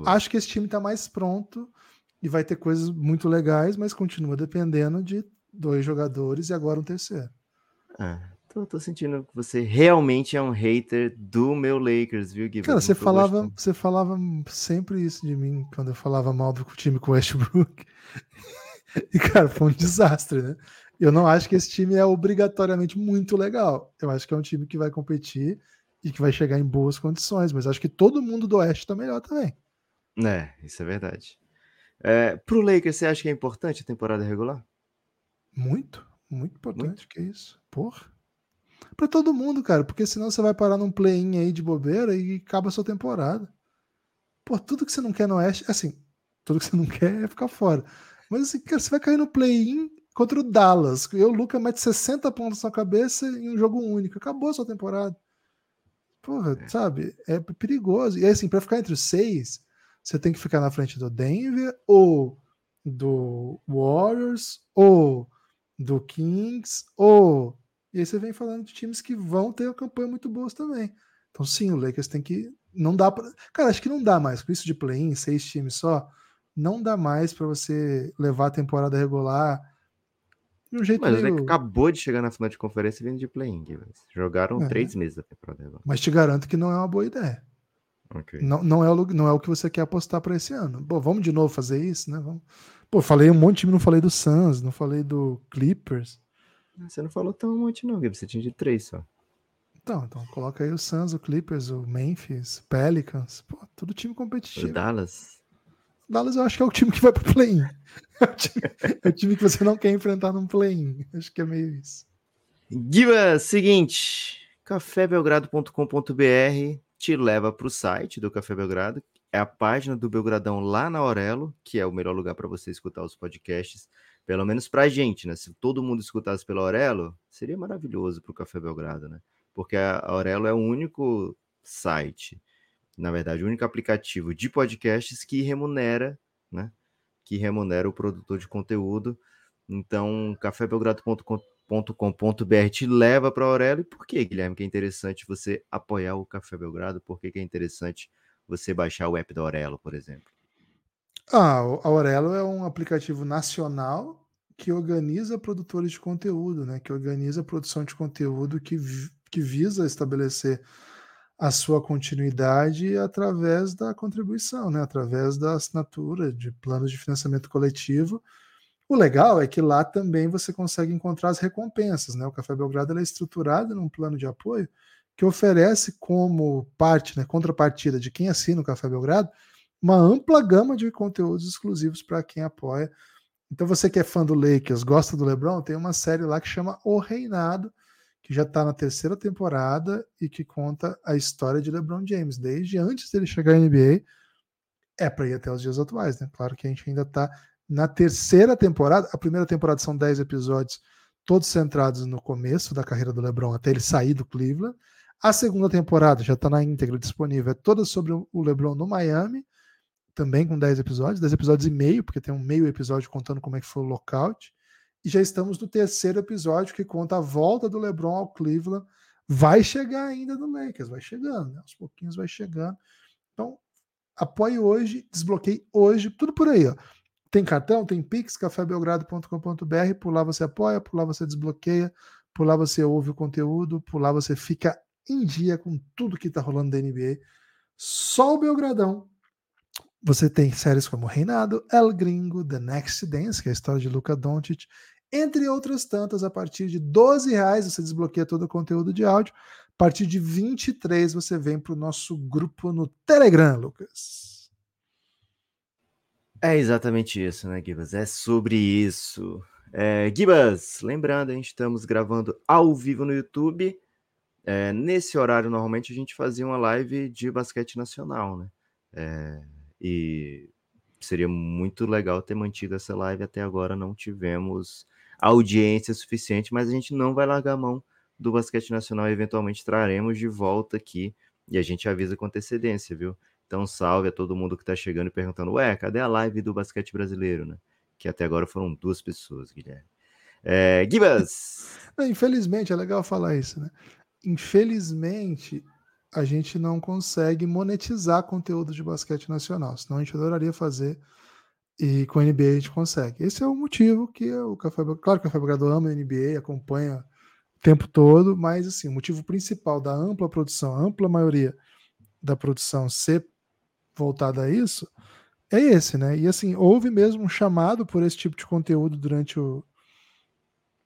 [SPEAKER 2] Acho que esse time tá mais pronto e vai ter coisas muito legais, mas continua dependendo de dois jogadores e agora um terceiro.
[SPEAKER 3] Ah, tô, tô sentindo que você realmente é um hater do meu Lakers, viu, Gui?
[SPEAKER 2] Cara, você falava, você falava sempre isso de mim quando eu falava mal do time com o Westbrook. e, cara, foi um desastre, né? Eu não acho que esse time é obrigatoriamente muito legal. Eu acho que é um time que vai competir e que vai chegar em boas condições, mas acho que todo mundo do Oeste tá melhor também.
[SPEAKER 3] É, isso é verdade. É, pro Lakers, você acha que é importante a temporada regular?
[SPEAKER 2] Muito, muito importante, muito. que é isso. Porra. Pra todo mundo, cara, porque senão você vai parar num play-in aí de bobeira e acaba a sua temporada. Pô, tudo que você não quer no Oeste, assim, tudo que você não quer é ficar fora. Mas assim, cara, você vai cair no play-in contra o Dallas. Eu, o Luca mete 60 pontos na cabeça em um jogo único. Acabou a sua temporada. Porra, é. sabe? É perigoso. E assim, para ficar entre os seis, você tem que ficar na frente do Denver, ou do Warriors, ou do Kings, ou. E aí você vem falando de times que vão ter uma campanha muito boas também. Então, sim, o Lakers tem que. Não dá pra. Cara, acho que não dá mais. Com isso de play-in, seis times só, não dá mais para você levar a temporada regular
[SPEAKER 3] de um jeito Mas meio... acabou de chegar na final de conferência vindo de play-in. Jogaram é. três meses da temporada.
[SPEAKER 2] Mas te garanto que não é uma boa ideia. Okay. Não, não, é o, não é o que você quer apostar para esse ano. Pô, vamos de novo fazer isso, né? Vamos... Pô, falei um monte de time, não falei do Suns, não falei do Clippers.
[SPEAKER 3] Você não falou tão um monte, não, Gabe. Você tinha de três só.
[SPEAKER 2] Então, então coloca aí o Suns, o Clippers, o Memphis, Pelicans. Pô, tudo time competitivo. O
[SPEAKER 3] Dallas.
[SPEAKER 2] Dallas eu acho que é o time que vai pro play-in. É, é o time que você não quer enfrentar num play-in. Acho que é meio isso.
[SPEAKER 3] Giba, seguinte, cafébelgrado.com.br te leva para o site do Café Belgrado, é a página do Belgradão lá na Aurelo, que é o melhor lugar para você escutar os podcasts, pelo menos para a gente, né? Se todo mundo escutasse pela Aurelo, seria maravilhoso para o Café Belgrado, né? Porque a Aurelo é o único site na verdade, o único aplicativo de podcasts que remunera, né? Que remunera o produtor de conteúdo. Então, cafébelgrado.com.br te leva para Aurelo. E por que, Guilherme, que é interessante você apoiar o Café Belgrado? Por que, que é interessante você baixar o app da Aurelo, por exemplo?
[SPEAKER 2] Ah, a Aurelo é um aplicativo nacional que organiza produtores de conteúdo, né? Que organiza a produção de conteúdo que, que visa estabelecer a sua continuidade através da contribuição, né? através da assinatura de planos de financiamento coletivo. O legal é que lá também você consegue encontrar as recompensas. Né? O Café Belgrado é estruturado num plano de apoio que oferece como parte, né, contrapartida de quem assina o Café Belgrado, uma ampla gama de conteúdos exclusivos para quem apoia. Então você que é fã do Lakers, gosta do LeBron, tem uma série lá que chama O Reinado, já está na terceira temporada e que conta a história de LeBron James, desde antes dele chegar à NBA, é para ir até os dias atuais, né? Claro que a gente ainda está na terceira temporada, a primeira temporada são 10 episódios, todos centrados no começo da carreira do LeBron até ele sair do Cleveland. A segunda temporada já está na íntegra disponível, é toda sobre o LeBron no Miami, também com 10 episódios, 10 episódios e meio, porque tem um meio episódio contando como é que foi o lockout. E já estamos no terceiro episódio que conta a volta do LeBron ao Cleveland. Vai chegar ainda no Lakers, vai chegando, né? aos pouquinhos vai chegando. Então, apoie hoje, desbloqueie hoje, tudo por aí. Ó. Tem cartão, tem Pix, cafébelgrado.com.br. Por lá você apoia, por lá você desbloqueia, por lá você ouve o conteúdo, por lá você fica em dia com tudo que está rolando da NBA. Só o Belgradão. Você tem séries como Reinado, El Gringo, The Next Dance, que é a história de Luca Doncic, entre outras tantas. A partir de 12 reais você desbloqueia todo o conteúdo de áudio. A partir de 23 você vem para o nosso grupo no Telegram, Lucas.
[SPEAKER 3] É exatamente isso, né, Gibas? É sobre isso. É, Gibas, lembrando, a gente estamos gravando ao vivo no YouTube. É, nesse horário, normalmente, a gente fazia uma live de basquete nacional, né? É, e seria muito legal ter mantido essa live até agora. Não tivemos audiência suficiente, mas a gente não vai largar a mão do basquete nacional. Eventualmente traremos de volta aqui e a gente avisa com antecedência, viu? Então, salve a todo mundo que está chegando e perguntando: ué, cadê a live do basquete brasileiro, né? Que até agora foram duas pessoas, Guilherme. É, Gibas!
[SPEAKER 2] Infelizmente, é legal falar isso, né? Infelizmente, a gente não consegue monetizar conteúdo de basquete nacional, senão a gente adoraria fazer e com a NBA a gente consegue. Esse é o motivo que o Café Claro que o Café Belgrado ama a NBA, acompanha o tempo todo, mas assim, o motivo principal da ampla produção, ampla maioria da produção ser voltada a isso, é esse, né? E assim, houve mesmo um chamado por esse tipo de conteúdo durante o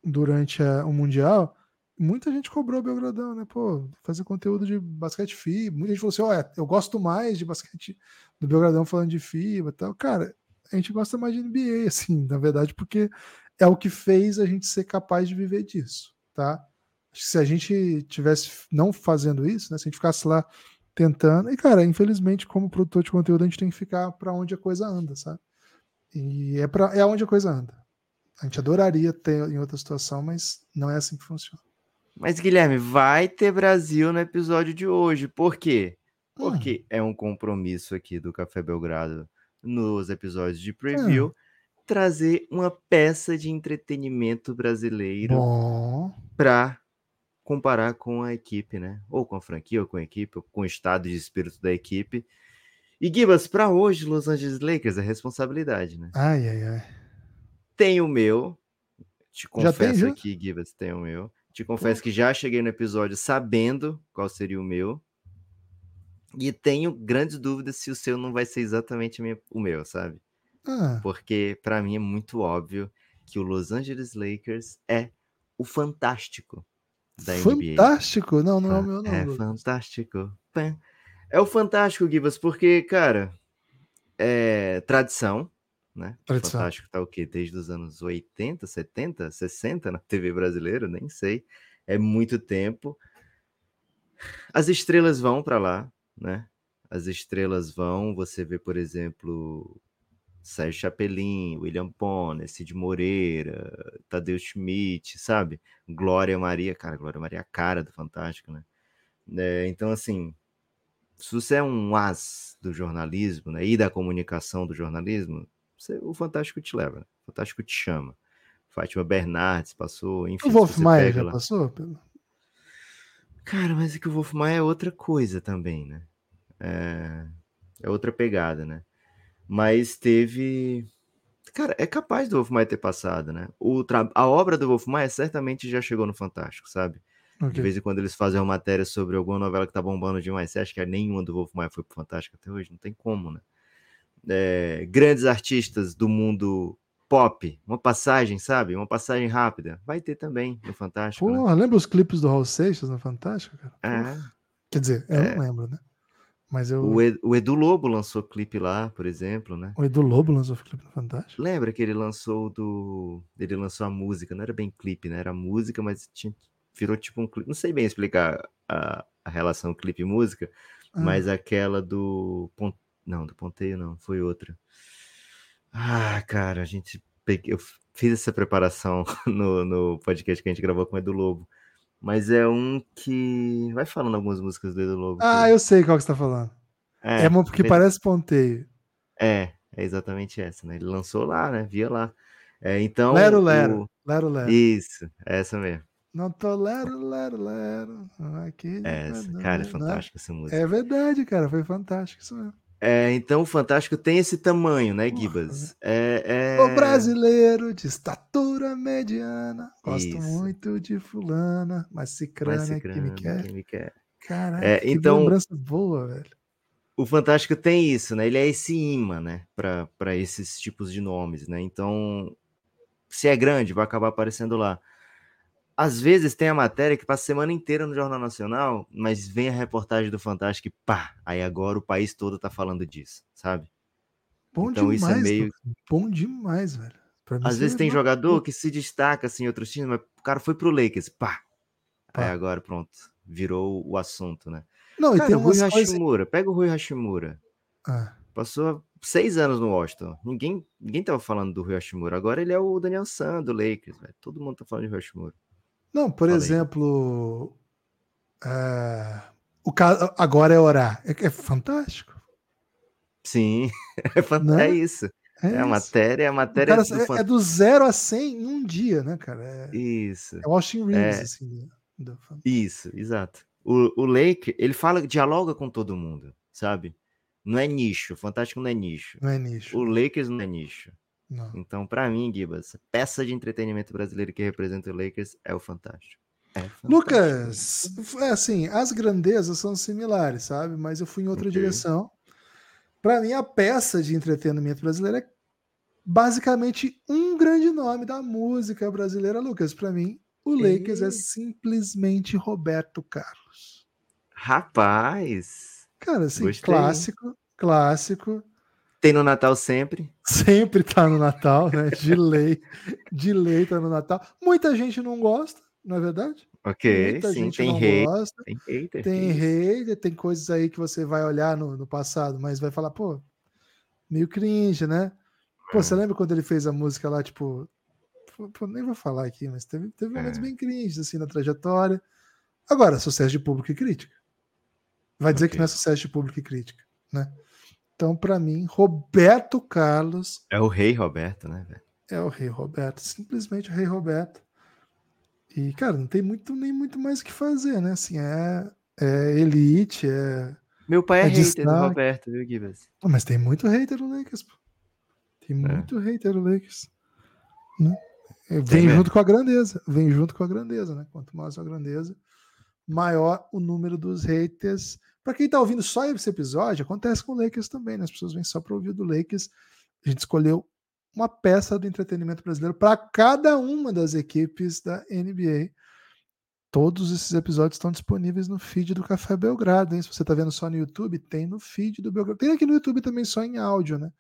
[SPEAKER 2] durante a, o Mundial, muita gente cobrou Belgradão, né? Pô, fazer conteúdo de basquete FIBA. Muita gente falou assim: ó, oh, eu gosto mais de basquete do Belgradão falando de FIBA e tal. Cara, a gente gosta mais de NBA, assim, na verdade, porque é o que fez a gente ser capaz de viver disso, tá? Acho que se a gente tivesse não fazendo isso, né? Se a gente ficasse lá tentando, e cara, infelizmente, como produtor de conteúdo, a gente tem que ficar para onde a coisa anda, sabe? E é, pra, é onde a coisa anda. A gente adoraria ter em outra situação, mas não é assim que funciona.
[SPEAKER 3] Mas, Guilherme, vai ter Brasil no episódio de hoje. Por quê? Porque hum. é um compromisso aqui do Café Belgrado nos episódios de preview hum. trazer uma peça de entretenimento brasileiro para comparar com a equipe, né? Ou com a franquia, ou com a equipe, ou com o estado de espírito da equipe. E Gibas, para hoje, Los Angeles Lakers é responsabilidade, né?
[SPEAKER 2] Ai, ai, ai.
[SPEAKER 3] Tem o meu. Te confesso tem, aqui, Gibas, tem o meu. Te confesso Pô. que já cheguei no episódio sabendo qual seria o meu. E tenho grandes dúvidas se o seu não vai ser exatamente o meu, sabe? Ah. Porque para mim é muito óbvio que o Los Angeles Lakers é o fantástico da
[SPEAKER 2] fantástico? NBA. Fantástico? Não, não é o meu
[SPEAKER 3] não. É Lucas. fantástico. É o fantástico, Gibas, porque, cara, é tradição, né? Tradição. Fantástico tá o quê? Desde os anos 80, 70, 60 na TV brasileira, nem sei. É muito tempo. As estrelas vão para lá, né? As estrelas vão, você vê, por exemplo, Sérgio Chapelin, William Bonner, Cid Moreira, Tadeu Schmidt, sabe? Glória Maria, cara, Glória Maria é a cara do Fantástico, né? É, então, assim, se você é um as do jornalismo né, e da comunicação do jornalismo, você, o Fantástico te leva, né? o Fantástico te chama. Fátima Bernardes passou, enfim.
[SPEAKER 2] O Wolf Maia já lá... passou?
[SPEAKER 3] Cara, mas é que o Wolf Maia é outra coisa também, né? É, é outra pegada, né? Mas teve. Cara, é capaz do Wolf Maia ter passado, né? O tra... A obra do Wolf Maia certamente já chegou no Fantástico, sabe? Okay. De vez em quando eles fazem uma matéria sobre alguma novela que tá bombando demais. Você acha que nenhuma do Wolf Maia foi pro Fantástico até hoje? Não tem como, né? é, grandes artistas do mundo pop, uma passagem, sabe? Uma passagem rápida. Vai ter também no Fantástico.
[SPEAKER 2] Né? Porra, né? lembra os clipes do Raul Seixas no Fantástico, cara? É. Quer dizer, eu é. não lembro, né? Mas eu...
[SPEAKER 3] o, Edu, o Edu Lobo lançou clipe lá, por exemplo, né?
[SPEAKER 2] O Edu Lobo lançou clipe no Fantástico?
[SPEAKER 3] Lembra que ele lançou do. Ele lançou a música, não era bem clipe, né? Era música, mas tinha... virou tipo um clipe. Não sei bem explicar a, a relação clipe e música, ah. mas aquela do não, do ponteio não, foi outra. Ah, cara, a gente. Eu fiz essa preparação no, no podcast que a gente gravou com o Edu Lobo. Mas é um que. Vai falando algumas músicas do Edu Lobo.
[SPEAKER 2] Ah, que... eu sei qual que você tá falando. É, é uma porque ele... parece ponteio.
[SPEAKER 3] É, é exatamente essa, né? Ele lançou lá, né? Via lá. É, então.
[SPEAKER 2] Lero, Lero. O... Lero, Lero.
[SPEAKER 3] Isso, é essa mesmo.
[SPEAKER 2] Não tolero, lero, lero.
[SPEAKER 3] Aqui, é, essa, cara, é fantástica essa música.
[SPEAKER 2] É verdade, cara, foi fantástico isso mesmo.
[SPEAKER 3] É, então o Fantástico tem esse tamanho, né, Gibas? É,
[SPEAKER 2] é... O brasileiro de estatura mediana. Gosto Isso. muito de fulana, mas cicrana, mas que me quer. Que me quer. Caraca, é, que então, lembrança boa, velho.
[SPEAKER 3] O Fantástico tem isso, né? Ele é esse imã, né? Para esses tipos de nomes, né? Então, se é grande, vai acabar aparecendo lá às vezes tem a matéria que passa a semana inteira no Jornal Nacional, mas vem a reportagem do Fantástico e pá, aí agora o país todo tá falando disso, sabe?
[SPEAKER 2] Bom então demais, isso é meio bom demais, velho.
[SPEAKER 3] Às vezes tem jogador que se destaca assim em outros times, mas o cara foi pro Lakers, pá. pá. Aí agora pronto, virou o assunto, né? Não, cara, e tem o Rui Hashimura, coisas... pega o Rui Hashimura. Ah. Passou seis anos no Washington. Ninguém, ninguém tava falando do Rui Hashimura. Agora ele é o Daniel San do Lakers, velho. Todo mundo tá falando de Rui Hashimura.
[SPEAKER 2] Não, por Fala exemplo, é, o caso agora é orar. É, é fantástico.
[SPEAKER 3] Sim, é. Né? é isso. É, é a matéria, a matéria
[SPEAKER 2] cara, do... é, é, do zero a 100 em um dia, né, cara? É,
[SPEAKER 3] isso.
[SPEAKER 2] É Austin Reeves, assim.
[SPEAKER 3] Do... Isso, exato. O, o Lake, ele fala, dialoga com todo mundo, sabe? Não é nicho, o Fantástico não é nicho.
[SPEAKER 2] Não é nicho.
[SPEAKER 3] O Lakers não é nicho.
[SPEAKER 2] Não.
[SPEAKER 3] Então, para mim, Gibas, peça de entretenimento brasileiro que representa o Lakers é o Fantástico. É fantástico.
[SPEAKER 2] Lucas, é assim, as grandezas são similares, sabe? Mas eu fui em outra okay. direção. Para mim, a peça de entretenimento brasileiro é basicamente um grande nome da música brasileira, Lucas. Para mim, o Lakers e... é simplesmente Roberto Carlos.
[SPEAKER 3] Rapaz!
[SPEAKER 2] Cara, assim, Gostei. clássico, clássico.
[SPEAKER 3] Tem no Natal sempre.
[SPEAKER 2] Sempre tá no Natal, né? De lei. De lei tá no Natal. Muita gente não gosta, não é verdade?
[SPEAKER 3] Ok,
[SPEAKER 2] Muita
[SPEAKER 3] sim, tem hate, gosta,
[SPEAKER 2] tem hater. Tem hater, tem coisas aí que você vai olhar no, no passado, mas vai falar, pô, meio cringe, né? Pô, você hum. lembra quando ele fez a música lá, tipo. Pô, nem vou falar aqui, mas teve, teve momentos é. bem cringe, assim, na trajetória. Agora, sucesso de público e crítica. Vai dizer okay. que não é sucesso de público e crítica, né? Então, para mim, Roberto Carlos.
[SPEAKER 3] É o rei Roberto, né, velho?
[SPEAKER 2] É o rei Roberto, simplesmente o rei Roberto. E, cara, não tem muito nem muito mais o que fazer, né? Assim, é, é elite, é.
[SPEAKER 3] Meu pai é, é hater destaque. do Roberto, viu, Gibbs?
[SPEAKER 2] mas tem muito hater no Lakers, pô. Tem é. muito é. hater no Lakers. Né? É, vem junto com a grandeza. Vem junto com a grandeza, né? Quanto mais a grandeza, maior o número dos haters. Para quem tá ouvindo só esse episódio, acontece com o Lakers também, né? As pessoas vêm só para ouvir do Lakers. A gente escolheu uma peça do entretenimento brasileiro para cada uma das equipes da NBA. Todos esses episódios estão disponíveis no feed do Café Belgrado, hein? Se você está vendo só no YouTube, tem no feed do Belgrado. Tem aqui no YouTube também só em áudio, né?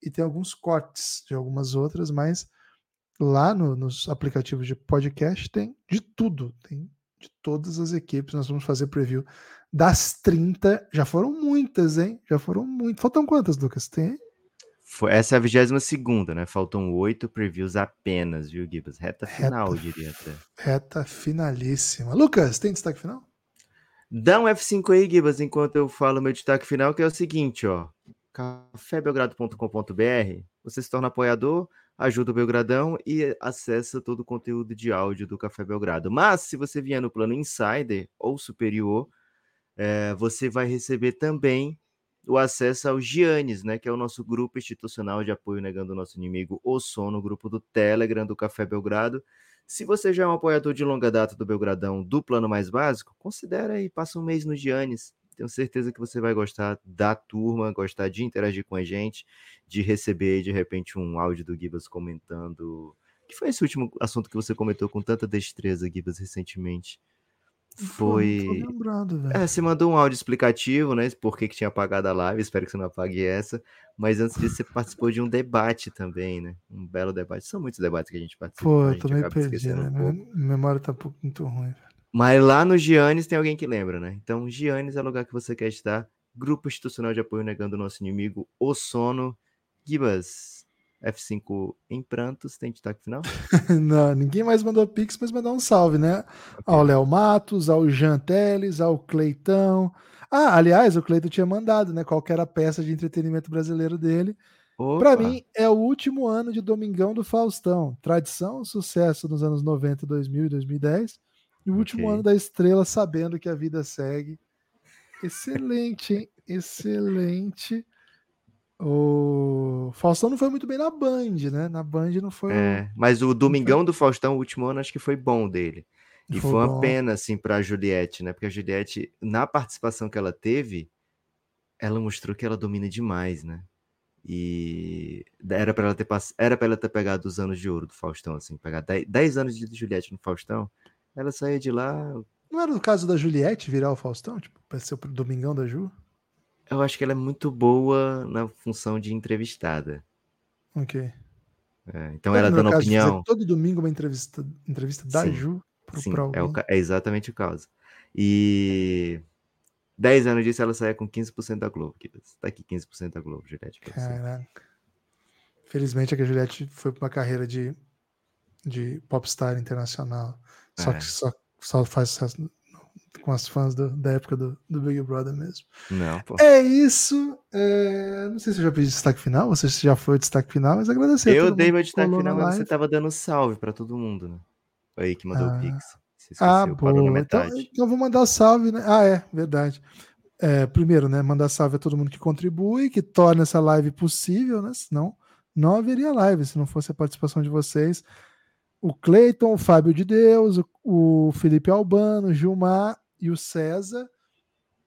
[SPEAKER 2] E tem alguns cortes de algumas outras, mas lá no, nos aplicativos de podcast tem de tudo. Tem de todas as equipes. Nós vamos fazer preview das 30. Já foram muitas, hein? Já foram muitas. Faltam quantas, Lucas? Tem?
[SPEAKER 3] Essa é a 22 segunda, né? Faltam oito previews apenas, viu, Gibas? Reta final, reta, diria até.
[SPEAKER 2] Reta finalíssima. Lucas, tem destaque final?
[SPEAKER 3] Dá um F5 aí, Gibas, enquanto eu falo meu destaque final, que é o seguinte, ó. cafébelgrado.com.br Você se torna apoiador, ajuda o Belgradão e acessa todo o conteúdo de áudio do Café Belgrado. Mas, se você vier no plano Insider ou superior, é, você vai receber também o acesso ao Giannis, né, que é o nosso grupo institucional de apoio negando o nosso inimigo, o sono, grupo do Telegram do Café Belgrado. Se você já é um apoiador de longa data do Belgradão do plano mais básico, considere aí, passa um mês no Giannis. Tenho certeza que você vai gostar da turma, gostar de interagir com a gente, de receber de repente um áudio do Gibas comentando. Que foi esse último assunto que você comentou com tanta destreza, Gibas, recentemente? Foi.
[SPEAKER 2] Lembrado,
[SPEAKER 3] é, você mandou um áudio explicativo, né? Por que, que tinha apagado a live. Espero que você não apague essa. Mas antes disso, você participou de um debate também, né? Um belo debate. São muitos debates que a gente participa.
[SPEAKER 2] Pô, eu tô meio perdido, né? Um Minha memória tá muito ruim.
[SPEAKER 3] Mas lá no Giannis tem alguém que lembra, né? Então, Giannis é o lugar que você quer estar. Grupo Institucional de Apoio Negando o Nosso Inimigo, O Sono. Gibas, F5 em prantos, tem destaque final?
[SPEAKER 2] Não, ninguém mais mandou pix, mas mandar um salve, né? Okay. Ao Léo Matos, ao Jean Teles, ao Cleitão. Ah, aliás, o Cleiton tinha mandado, né? Qual era a peça de entretenimento brasileiro dele. Para mim, é o último ano de Domingão do Faustão. Tradição, sucesso nos anos 90, 2000 e 2010. E o okay. último ano da estrela, sabendo que a vida segue. Excelente, hein? Excelente. O Faustão não foi muito bem na Band, né? Na Band não foi.
[SPEAKER 3] É, mas o Domingão do Faustão, o último ano, acho que foi bom dele. E foi, foi uma bom. pena, assim, para a Juliette, né? Porque a Juliette, na participação que ela teve, ela mostrou que ela domina demais, né? E era para ela ter pass... era para ela ter pegado os anos de ouro do Faustão, assim, pegar 10 anos de Juliette no Faustão. Ela saía de lá.
[SPEAKER 2] Não era o caso da Juliette virar o Faustão, tipo, para ser o Domingão da Ju?
[SPEAKER 3] Eu acho que ela é muito boa na função de entrevistada.
[SPEAKER 2] Ok.
[SPEAKER 3] É, então ela dando caso, opinião.
[SPEAKER 2] todo domingo uma entrevista, entrevista da
[SPEAKER 3] sim,
[SPEAKER 2] Ju
[SPEAKER 3] sim, é, o, é, exatamente o caso. E 10 anos disso ela saia com 15% da Globo. Tá aqui 15% da Globo, Juliette.
[SPEAKER 2] Caraca. Felizmente é que a Juliette foi para uma carreira de, de popstar internacional. Só é. que só, só faz com as fãs do, da época do, do, Big Brother mesmo.
[SPEAKER 3] Não, pô.
[SPEAKER 2] É isso. É... Não sei se eu já pedi destaque final, você já foi o destaque final, mas agradecer.
[SPEAKER 3] Eu dei meu destaque final, mas você tava dando salve para todo mundo, né? Aí que mandou ah. o Pix.
[SPEAKER 2] ah, boa. Então, então vou mandar salve, né? Ah, é, verdade. É, primeiro, né? Mandar salve a todo mundo que contribui, que torna essa live possível, né? Senão não haveria live se não fosse a participação de vocês. O Cleiton, o Fábio de Deus, o, Felipe Albano, o Gilmar e o César,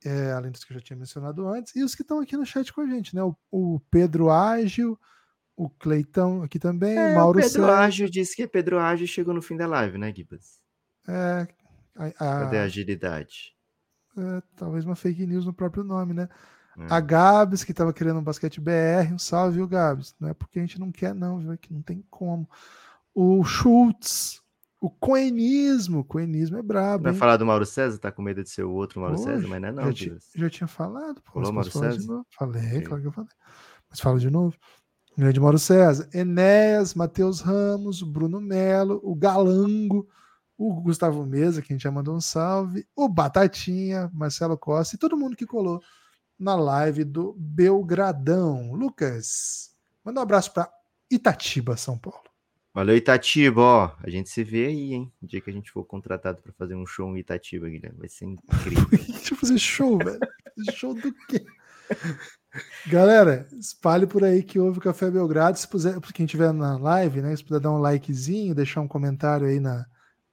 [SPEAKER 2] é, além dos que eu já tinha mencionado antes, e os que estão aqui no chat com a gente, né? O, o Pedro Ágil, o Cleitão aqui também, é, Mauro
[SPEAKER 3] o Pedro César. Ágil disse que Pedro Ágil chegou no fim da live, né, Gibas?
[SPEAKER 2] É. A, a,
[SPEAKER 3] Cadê a agilidade?
[SPEAKER 2] É, talvez uma fake news no próprio nome, né? É. A Gabs, que estava querendo um basquete BR, um salve, viu, Gabs? Não é porque a gente não quer, não, viu? É que não tem como. O Schultz, o coenismo, coenismo é brabo.
[SPEAKER 3] Vai falar do Mauro César? Tá com medo de ser o outro Mauro César? Mas não é não,
[SPEAKER 2] já, já tinha falado.
[SPEAKER 3] Pô, Falou Mauro César?
[SPEAKER 2] Falei, Sim. claro que eu falei. Mas fala de novo. Grande Mauro César. Enéas, Matheus Ramos, Bruno Melo, o Galango, o Gustavo Mesa, que a gente já mandou um salve, o Batatinha, Marcelo Costa e todo mundo que colou na live do Belgradão. Lucas, manda um abraço para Itatiba, São Paulo.
[SPEAKER 3] Valeu, Itatiba, ó. A gente se vê aí, hein? O dia que a gente for contratado para fazer um show em Itatiba, Guilherme. Vai ser incrível.
[SPEAKER 2] Deixa eu fazer show, velho. show do quê? Galera, espalhe por aí que houve o Café Belgrado. Se puder, quem estiver na live, né? Se puder dar um likezinho, deixar um comentário aí na.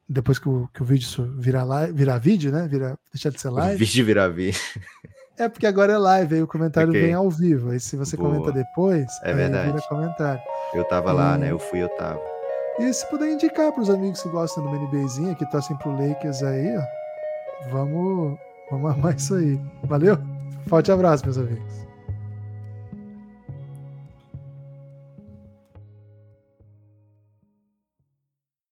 [SPEAKER 2] Depois que o, que o vídeo virar, live, virar vídeo, né? Virar, deixar de ser live. O
[SPEAKER 3] vídeo virar vídeo.
[SPEAKER 2] É porque agora é live, aí o comentário okay. vem ao vivo. Aí se você Boa. comenta depois,
[SPEAKER 3] é verdade.
[SPEAKER 2] vira comentário.
[SPEAKER 3] Eu tava e... lá, né? Eu fui, eu tava.
[SPEAKER 2] E se puder indicar para os amigos que gostam do NBAzinho, que torcem pro Lakers aí, ó, vamos, vamos amar isso aí. Valeu? Forte abraço, meus amigos.